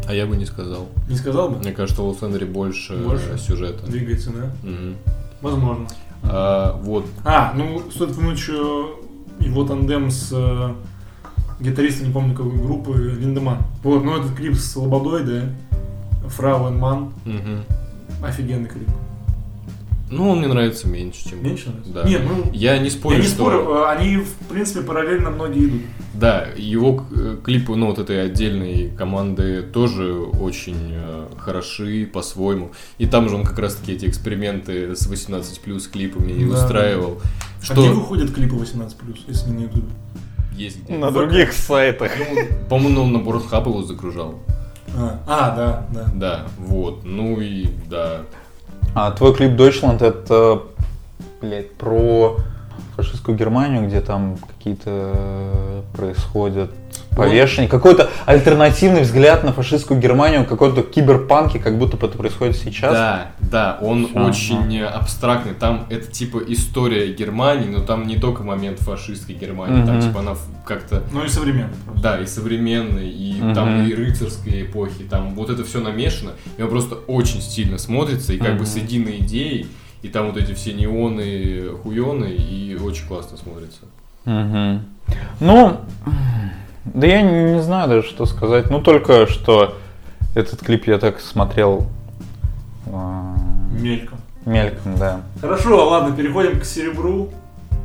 А я бы не сказал. Не сказал бы? Мне кажется, в Ауслендере больше, Больше? сюжета. Двигается, да? Мгм. Возможно. А, вот. А, ну, стоит упомянуть еще его тандем с э, гитаристом, не помню какой группы, Линдеман. Вот, ну этот клип с Лободой, да, Фрау Ман, Мгм. Офигенный клип. Ну, он мне нравится меньше, чем... Меньше нравится? Да. Нет, ну, Я не спорю, я не что... спорю, э, они, в принципе, параллельно многие идут. Да, его э, клипы, ну, вот этой отдельной команды тоже очень э, хороши по-своему. И там же он как раз-таки эти эксперименты с 18 плюс клипами и Да, устраивал. А Что где выходят клипы 18+, если не на ютубе? есть где. На других сайтах. По-моему, он на Бордхаб его загружал. А, а, да, да. Да, вот. Ну и да. А твой клип Deutschland это, блядь, про фашистскую Германию, где там какие-то происходят повешение, какой-то альтернативный взгляд на фашистскую Германию, какой-то киберпанки, как будто бы это происходит сейчас. Да, да, он Всё, очень абстрактный. Там это типа история Германии, но там не только момент фашистской Германии, там Мгм. типа она как-то Ну и современный просто. Да, и современной, и Мгм. там и рыцарской эпохи, там вот это все намешано, и он просто очень стильно смотрится, и как бы Мгм. с единой идеей, и там вот эти все неоны, хуёны, и очень классно смотрится. Мгм. Ну, да я не, не знаю даже, что сказать. Ну, только что этот клип я так смотрел а, Мельком. мельком, да. Хорошо, ладно, переходим к серебру.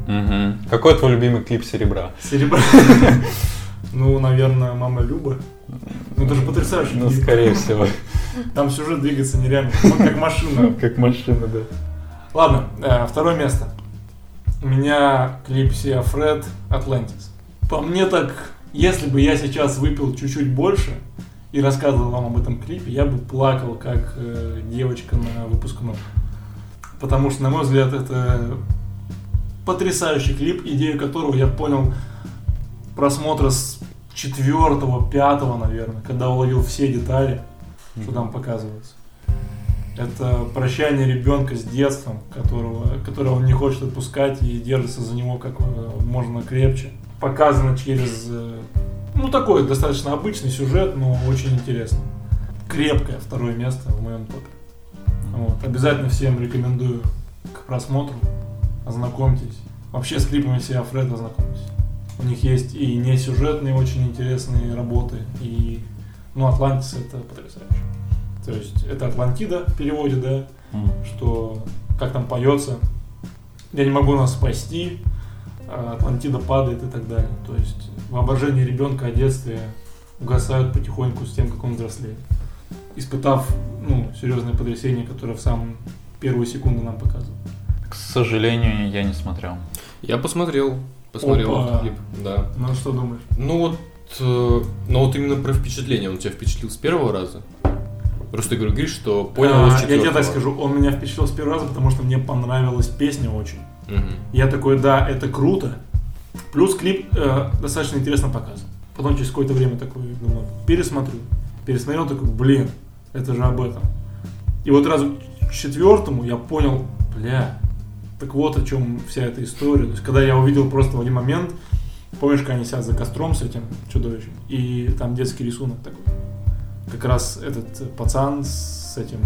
Мгм. Какой твой любимый клип серебра? Серебро. [laughs] Ну, наверное, мама Люба. Ну, это же потрясающе. Ну, скорее всего. Там сюжет двигается нереально, как машина. [laughs] Как машина, да. Ладно, э, второе место. У меня клип Сиа Фред «Атлантис». По мне так, если бы я сейчас выпил чуть-чуть больше и рассказывал вам об этом клипе, я бы плакал, как э, девочка на выпускном. Потому что, на мой взгляд, это потрясающий клип, идею которого я понял просмотра с четвертого, пятого, наверное, когда уловил все детали, что там показывается. Это прощание ребенка с детством, которого, которого он не хочет отпускать и держится за него как э, можно крепче. Показано через, э, ну такой достаточно обычный сюжет, но очень интересно. Крепкое второе место в моем топе. Вот. Обязательно всем рекомендую к просмотру. Ознакомьтесь. Вообще с клипами Сиа Фред ознакомьтесь. У них есть и не сюжетные очень интересные работы, и ну Атлантис это потрясающе. То есть это Атлантида в переводе, да, что как там поется, я не могу нас спасти, Атлантида падает и так далее. То есть воображение ребенка о детстве угасают потихоньку с тем, как он взрослеет. Испытав ну, серьезное потрясение, которое в самые первые секунды нам показывают. К сожалению, я не смотрел. Я посмотрел, посмотрел Опа. этот клип, да. Ну что думаешь? Ну вот, э, ну вот именно про впечатление, он тебя впечатлил с первого раза? Просто ты говоришь, что понял А, я тебе так скажу, он меня впечатлил с первого раза, потому что мне понравилась песня очень. Я такой, да, это круто. Плюс клип э, достаточно интересно показан. Потом через какое-то время такой, думаю, пересмотрю. Пересмотрел, такой, блин, это же об этом. И вот разу к четвертому я понял, бля, так вот о чем вся эта история. То есть, когда я увидел просто в один момент, помнишь, как они сидят за костром с этим чудовищем, и там детский рисунок такой. Как раз этот пацан с этим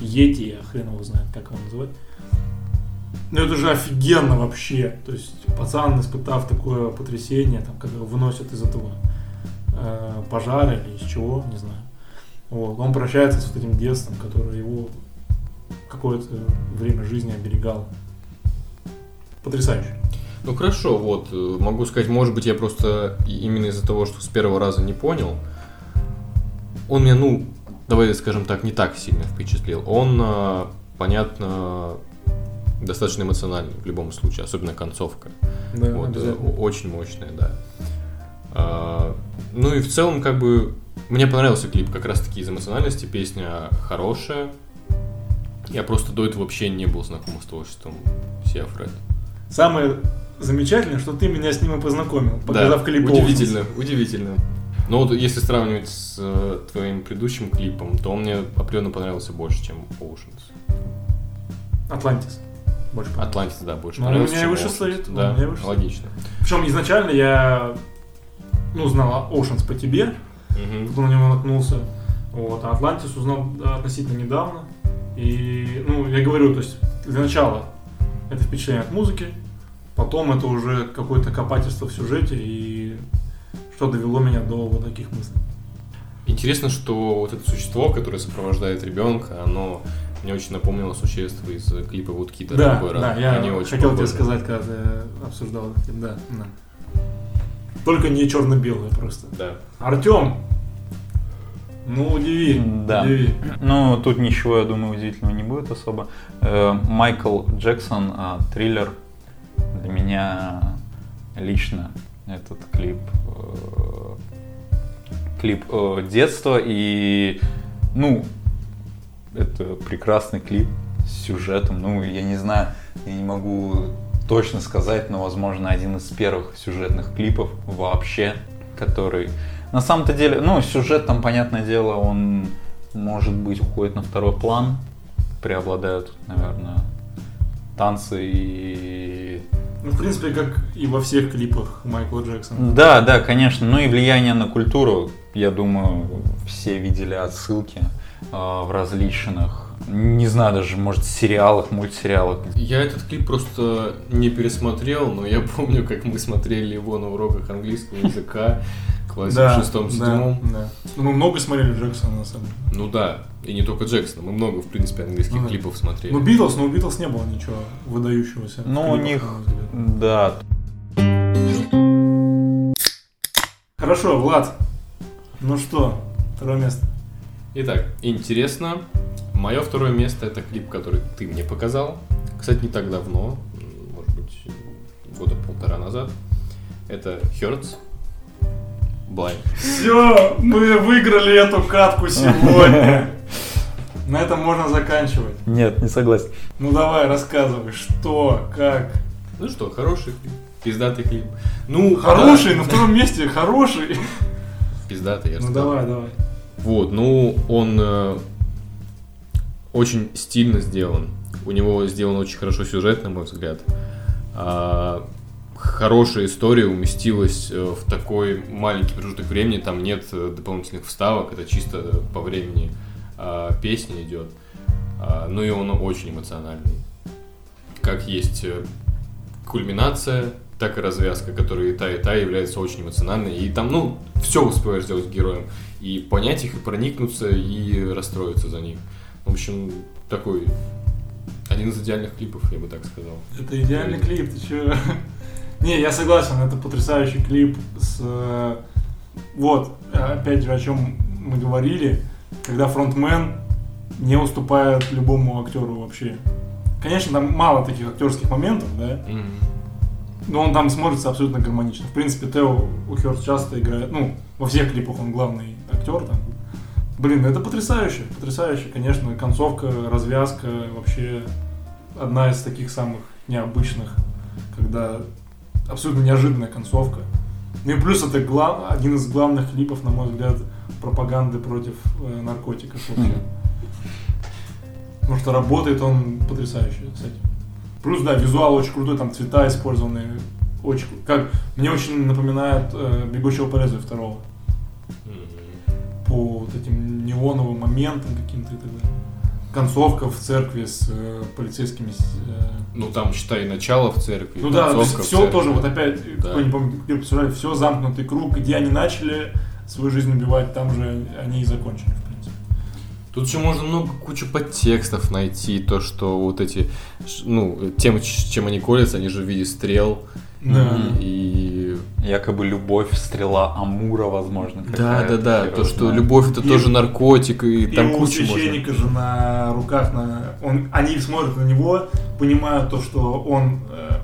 Йети, я хрен его знает, как его называть. Ну это же офигенно вообще. То есть пацан, испытав такое потрясение, там, когда выносят из этого э, пожара или из чего, не знаю. Вот, он прощается с вот этим детством, которое его какое-то время жизни оберегало. Потрясающе. Ну хорошо, вот, могу сказать, может быть, я просто именно из-за того, что с первого раза не понял, он меня, ну, давай скажем так, не так сильно впечатлил. Он, э, понятно, достаточно эмоциональный в любом случае, особенно концовка. Да, Вот, э, очень мощная, да. А, ну и в целом, как бы, мне понравился клип как раз-таки из эмоциональности, песня хорошая. Я просто до этого вообще не был знаком с творчеством Сиа Фред. Самое замечательное, что ты меня с ним и познакомил, показав Да, клип удивительно, удивительно. Но вот если сравнивать с э, твоим предыдущим клипом, то он мне определенно понравился больше, чем Oceans. Атлантис. Больше понравился. Атлантис, да, больше Ну, понравился, у меня чем и выше стоит, у Да, меня и выше логично. Причем изначально я ну, знал Oceans по тебе. Тут на него наткнулся. Вот, а Атлантис узнал относительно недавно. И, ну, я говорю, то есть для начала это впечатление от музыки, потом это уже какое-то копательство в сюжете и что довело меня до вот таких мыслей. Интересно, что вот это существо, которое сопровождает ребенка, оно мне очень напомнило существо из клипа Вудкида. Да, Такой да, раз. я Они очень хотел тебе сказать, когда ты обсуждал этот да, да. Только не черно-белое просто. Да. Артем, ну удиви, Да. удиви. Ну, тут ничего, я думаю, удивительного не будет особо. Э, Майкл Джексон, а, триллер. Для меня лично этот клип э, клип э, детства и ну это прекрасный клип с сюжетом. Ну, я не знаю, я не могу точно сказать, но, возможно, один из первых сюжетных клипов вообще, который на самом-то деле, ну, сюжет там, понятное дело, он, может быть, уходит на второй план, преобладают, наверное, танцы и... Ну, в принципе, как и во всех клипах Майкла Джексона. Да, да, конечно, ну и влияние на культуру, я думаю, все видели отсылки в различных не знаю даже, может, сериалах, мультсериалах. Я этот клип просто не пересмотрел, но я [laughs] помню, как мы смотрели его на уроках английского языка [laughs] классе Да, в шестом-седьмом. да, да. Ну, мы много смотрели Джексона, на самом деле. Ну да, и не только Джексона, мы много, в принципе, английских Ну клипов смотрели. Ну, Битлз, но у Битлз не было ничего выдающегося. Ну, у них, да, Хорошо, Влад. Ну что, второе место. Итак, интересно. Мое второе место это клип, который ты мне показал. Кстати, не так давно, может быть, года полтора назад. Это Hertz. Blind. Все, мы выиграли эту катку сегодня. На этом можно заканчивать. нет, не согласен. Ну давай, рассказывай, что, как. Ну что, хороший клип. Пиздатый клип. Ну, Хороший, да, на втором месте хороший. Пиздатый, я же Ну давай, давай. Вот, ну, он э, очень стильно сделан. У него сделан очень хорошо сюжет, на мой взгляд. А, хорошая история уместилась э, в такой маленький промежуток времени. Там нет э, дополнительных вставок, это чисто по времени а, песня идет. А, ну и он очень эмоциональный. Как есть э, кульминация, так и развязка, которые и та, и та являются очень эмоциональной. И там, ну, все успеваешь сделать героем. И понять их, и проникнуться, и расстроиться за них. В общем, такой один из идеальных клипов, я бы так сказал. Это идеальный клип, ты чё? [laughs] Не, я согласен, это потрясающий клип с... э, Вот, опять же, о чем мы говорили, когда фронтмен не уступает любому актеру вообще. Конечно, там мало таких актерских моментов, да, но он там смотрится абсолютно гармонично. В принципе, Тео у Хёрст часто играет, ну, во всех клипах он главный актер там. Блин, это потрясающе, потрясающе, конечно, концовка, развязка, вообще одна из таких самых необычных, когда абсолютно неожиданная концовка. Ну и плюс это гла- один из главных клипов, на мой взгляд, пропаганды против э, наркотиков вообще. Потому что работает он потрясающе с этим. Плюс, да, визуал очень крутой, там цвета использованы. Очень, как, мне очень напоминает э, «Бегущего по лезвию» второго. По вот этим неоновым моментам каким-то и так далее. Концовка в церкви с э, полицейскими... э, Ну там, считай, начало в церкви. ну да, то есть все церкви. тоже, вот опять, Да. кто не помнит, представляю, все замкнутый круг, где они начали свою жизнь убивать, там же они и закончили, в. Тут еще можно много кучу подтекстов найти, то, что вот эти, ну, тем, чем они колятся, они же в виде стрел. Да. И... Якобы любовь, стрела Амура, возможно. Да, да, да, хер то, что любовь это И- тоже наркотик, и, И там у кучу можно. священника же на руках, на... Он, они смотрят на него, понимают то, что он э,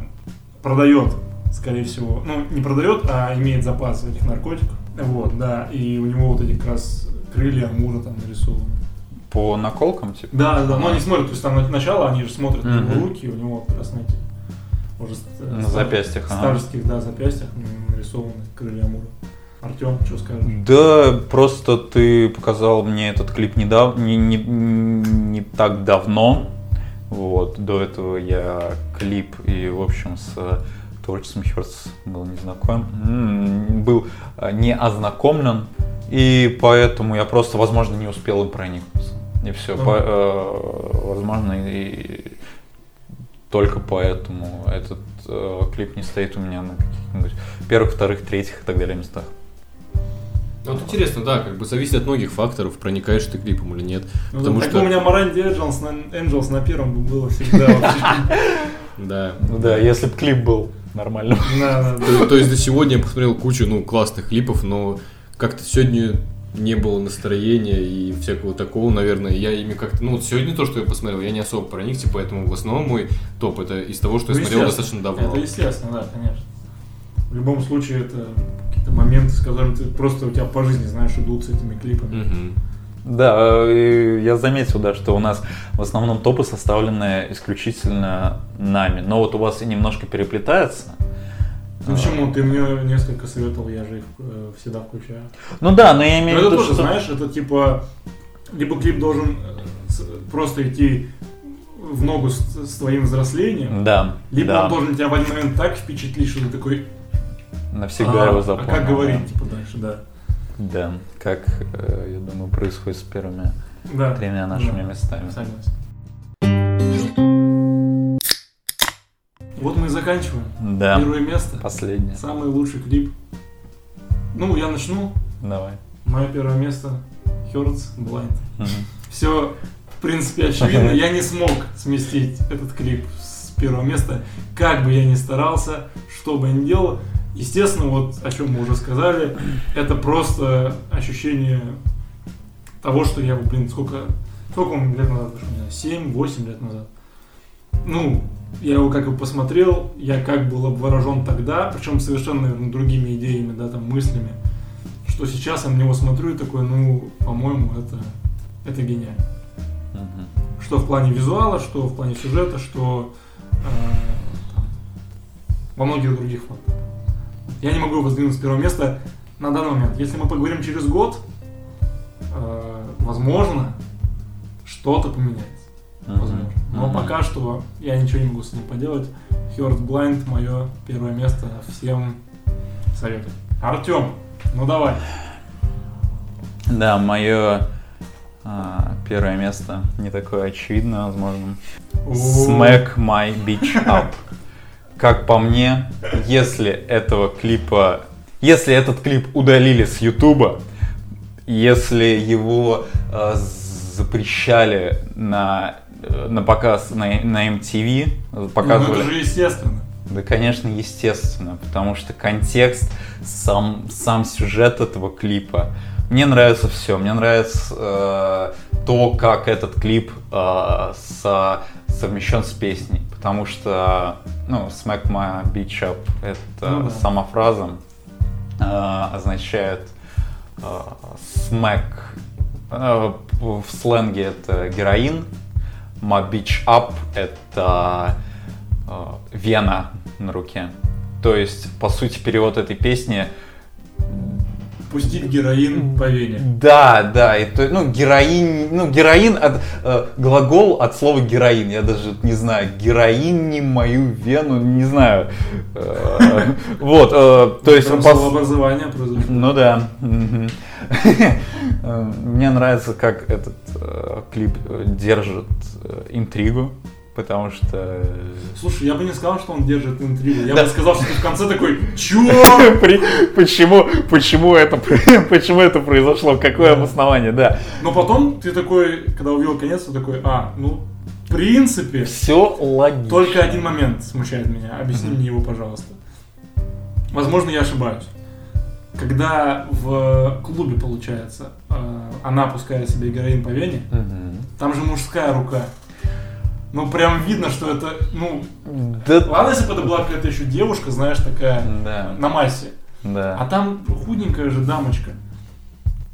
продает, скорее всего, ну, не продает, а имеет запас этих наркотиков. Вот, да, и у него вот эти как раз крылья Амура там нарисованы. По наколкам, типа? Да, да, но они смотрят, то есть там на- начало, они же смотрят на его руки, у него как раз на этих, уже э, На стар- запястьях, ага. старческих, да, запястьях нарисованы крылья Амура. Артем, что скажешь? Да, просто ты показал мне этот клип недавно, не, не, не так давно. Вот, до этого я клип и, в общем, с э, творчеством Хёртс был не знаком, был э, не ознакомлен, и поэтому я просто, возможно, не успел им проникнуться. И все, Ага. возможно, и только поэтому этот э, клип не стоит у меня на каких-нибудь первых, вторых, третьих и так далее местах. Ну, Вот интересно, да, как бы зависит от многих факторов, проникаешь ты клипом или нет. Ну, Потому так что- у меня Маранди Энджелс на, Angels на первом было всегда. [laughs] Да. Ну да, если бы клип был нормальным. То есть до сегодня я посмотрел кучу, ну, классных клипов, но как-то сегодня не было настроения и всякого такого, наверное. Я ими как-то... Ну, вот сегодня то, что я посмотрел, я не особо проникся, поэтому в основном мой топ это из того, что я Ну, смотрел естественно. достаточно давно. Это естественно, да, конечно. В любом случае, это какие-то моменты, с которыми ты просто у тебя по жизни знаешь, идут с этими клипами. Мгм. Да, и я заметил, да, что у нас в основном топы составлены исключительно нами. Но вот у вас и немножко переплетается. Ну почему? Ты мне несколько советовал, я же их э, всегда включаю. Ну да, но я имею в Ну, это виду, тоже, что... знаешь, это типа, либо клип должен э, просто идти в ногу с, с твоим взрослением, Да, либо да. он должен тебя в один момент так впечатлить, что ты такой, Навсегда а, его а запомнил. как да. говорить, типа, дальше, да. Да, как, э, я думаю, происходит с первыми Да. тремя нашими Да. местами. Согласен. Вот мы и заканчиваем. Да, Первое место. последнее. Самый лучший клип. Ну, я начну. Давай. Мое первое место Hertz Blind. Все, в принципе, очевидно. Я не смог сместить этот клип с первого места. Как бы я ни старался, что бы я ни делал. Естественно, вот о чем мы уже сказали, это просто ощущение того, что я, блин, сколько, сколько лет назад не знаю, 7-8 лет назад. Ну, я его как бы посмотрел, я как был обворожен тогда, причем совершенно, наверное, другими идеями, да, там, мыслями, что сейчас я на него смотрю и такой, ну, по-моему, это, это гениально. Мгм. Что в плане визуала, что в плане сюжета, что э, там, во многих других фактах. Я не могу его сдвинуть с первого места на данный момент. Если мы поговорим через год, э, возможно, что-то поменяется. Возможно. Но пока что я ничего не могу с ним поделать. Heart Blind мое первое место. Всем советую. Артем, ну давай. Да, мое а, первое место не такое очевидное, возможно. Smack My Beach Up. Как по мне, если этого клипа, если этот клип удалили с Ютуба, если его э, запрещали на, на показ на, на MTV, Ну, показывали... это же естественно. Да, конечно, естественно, потому что контекст, сам, сам сюжет этого клипа. Мне нравится все. Мне нравится э, то, как этот клип э, со- совмещен с песней. Потому что, ну, Smack My Beach Up, это Ну да. сама фраза э, означает э, smack. Э, в сленге это героин. Beach Up это э, вена на руке. То есть, по сути, перевод этой песни Пустить героин по вене. да, да, и то, ну, героин, ну, героин от, э, глагол от слова героин, я даже не знаю, героин не мою вену, не знаю. Э, [laughs] Вот, э, то есть... Произошло. Ну да. [laughs] Э, Мне нравится, как этот э, клип э, держит э, интригу, потому что... э, Слушай, я бы не сказал, что он держит интригу. Я Да. бы сказал, что ты в конце такой, [laughs] чё? Почему, почему, это, [laughs] почему это произошло? Какое обоснование? Да. Но потом ты такой, когда увидел конец, ты такой, а, ну, в принципе, Все логично. только один момент смущает меня. Объясни мне его, пожалуйста. Возможно, я ошибаюсь. Когда в клубе, получается, э, она пускает себе героин по вене, Мгм. там же мужская рука. Ну, прям видно, что это, ну, Да, ладно, если бы это была какая-то еще девушка, знаешь, такая, да, на массе. А да. там худенькая же дамочка.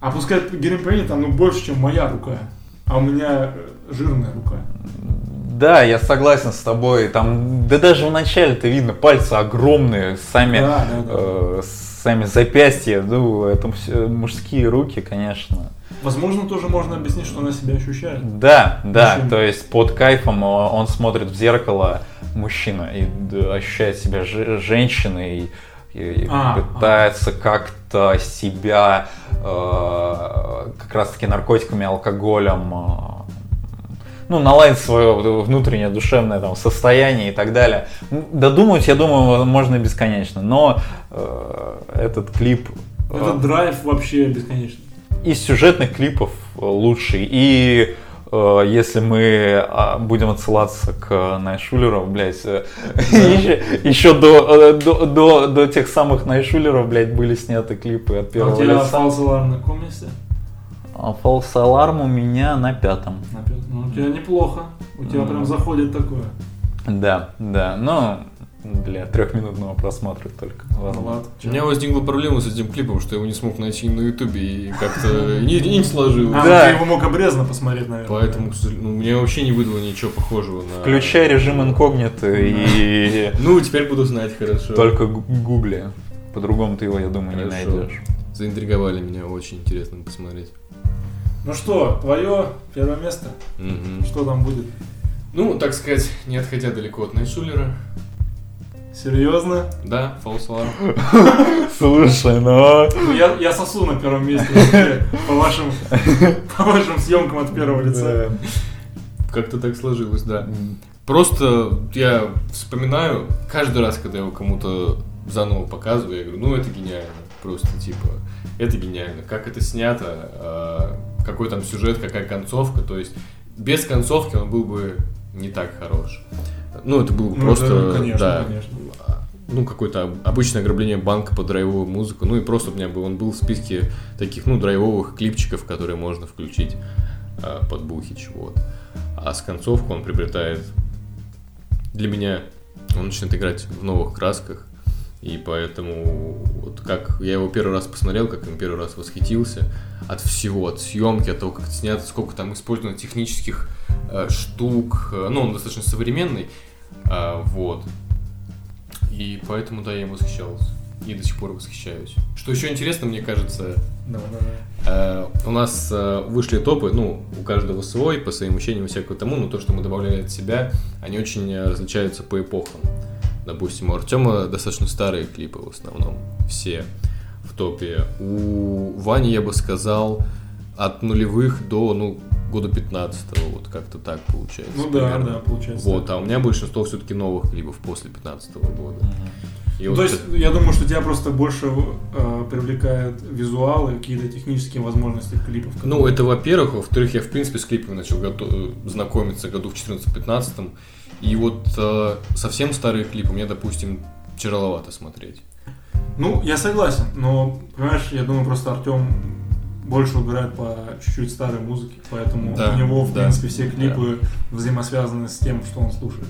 А пускай героин там ну, больше, чем моя рука. А у меня э, жирная рука. Да, я согласен с тобой. Там, да даже в начале-то видно, пальцы огромные, сами, Да, да, да. э, сами запястья, ну, это всё мужские руки, конечно. Возможно, тоже можно объяснить, что она себя ощущает. Да, да, Мужчина. то есть под кайфом э, он смотрит в зеркало мужчина и ощущает себя же- женщиной и, и А, пытается как-то себя э, как раз-таки наркотиками, алкоголем, ну, наладить свое внутреннее душевное там, состояние и так далее. Додумать, я думаю, можно бесконечно, но э, этот клип э, Этот драйв вообще бесконечный. из сюжетных клипов э, лучший. И э, если мы а, будем отсылаться к Найшулеру, блядь, э, [laughs] еще, еще до, до, до, до тех самых Найшулеров, блядь, были сняты клипы от А первого лица. False Alarm? А False Alarm у меня на пятом. На пятом. Ну, у тебя неплохо. У тебя Мгм. прям заходит такое. Да, да, ну, для трехминутного просмотра только. Ладно. Влад, У меня возникла проблема с этим клипом, что я его не смог найти на ютубе и как-то [laughs] не, не сложилось. А, ну Да. ты его мог обрезанно посмотреть, наверное. Поэтому, ну, мне вообще не выдало ничего похожего на... Включай режим инкогнито и [laughs] Ну, теперь буду знать, хорошо. только гу- гугли. По-другому ты его, я думаю, не найдешь. Заинтриговали меня, очень интересно посмотреть. Ну что, твое первое место? Мгм. Что там будет? Ну, так сказать, не отходя далеко от Найтшулера. Серьезно? Да, False Alarm. [laughs] Слушай, ну... Ну, я, я сосу на первом месте по вашим, по вашим съемкам от первого лица. Как-то так сложилось, да. Просто я вспоминаю, каждый раз, когда я его кому-то заново показываю, я говорю, ну это гениально. Просто типа, это гениально. Как это снято, а, какой там сюжет, какая концовка. То есть без концовки он был бы не так хорош. Ну, это было бы Ну, просто, да, конечно, да, конечно. ну, какое-то об- обычное ограбление банка под драйвовую музыку. Ну, и просто у меня был, он был в списке таких, ну, драйвовых клипчиков, которые можно включить а, под бухич, вот. А с концовку он приобретает, для меня, он начинает играть в новых красках, и поэтому, вот как я его первый раз посмотрел, как им первый раз восхитился, от всего, от съемки, от того, как это снято, сколько там использовано технических э, штук, э, ну, он достаточно современный, а, вот. И поэтому, да, я им восхищался. И до сих пор восхищаюсь. Что еще интересно, мне кажется, Давай, давай. э, у нас э, вышли топы, ну, у каждого свой, по своим ощущениям, всякому тому, но то, что мы добавляли от себя, они очень э, различаются по эпохам. Допустим, у Артема достаточно старые клипы в основном, все в топе. У Вани, я бы сказал, от нулевых до, ну, года 15 вот как-то так получается. Ну да, примерно. да, получается. Вот, а у меня большинство все-таки новых клипов после 15 года. И Ну, вот то есть, это- я думаю, что тебя просто больше э, привлекают визуалы, какие-то технические возможности клипов. Ну, это во-первых. Во-вторых, я, в принципе, с клипами начал гото- знакомиться году в 14-15. И вот э, совсем старые клипы мне, допустим, тяжеловато смотреть. Ну, я согласен, но, понимаешь, я думаю, просто Артем больше убирает по чуть-чуть старой музыке, поэтому Да, у него, в да, принципе, все клипы взаимосвязаны с тем, что он слушает.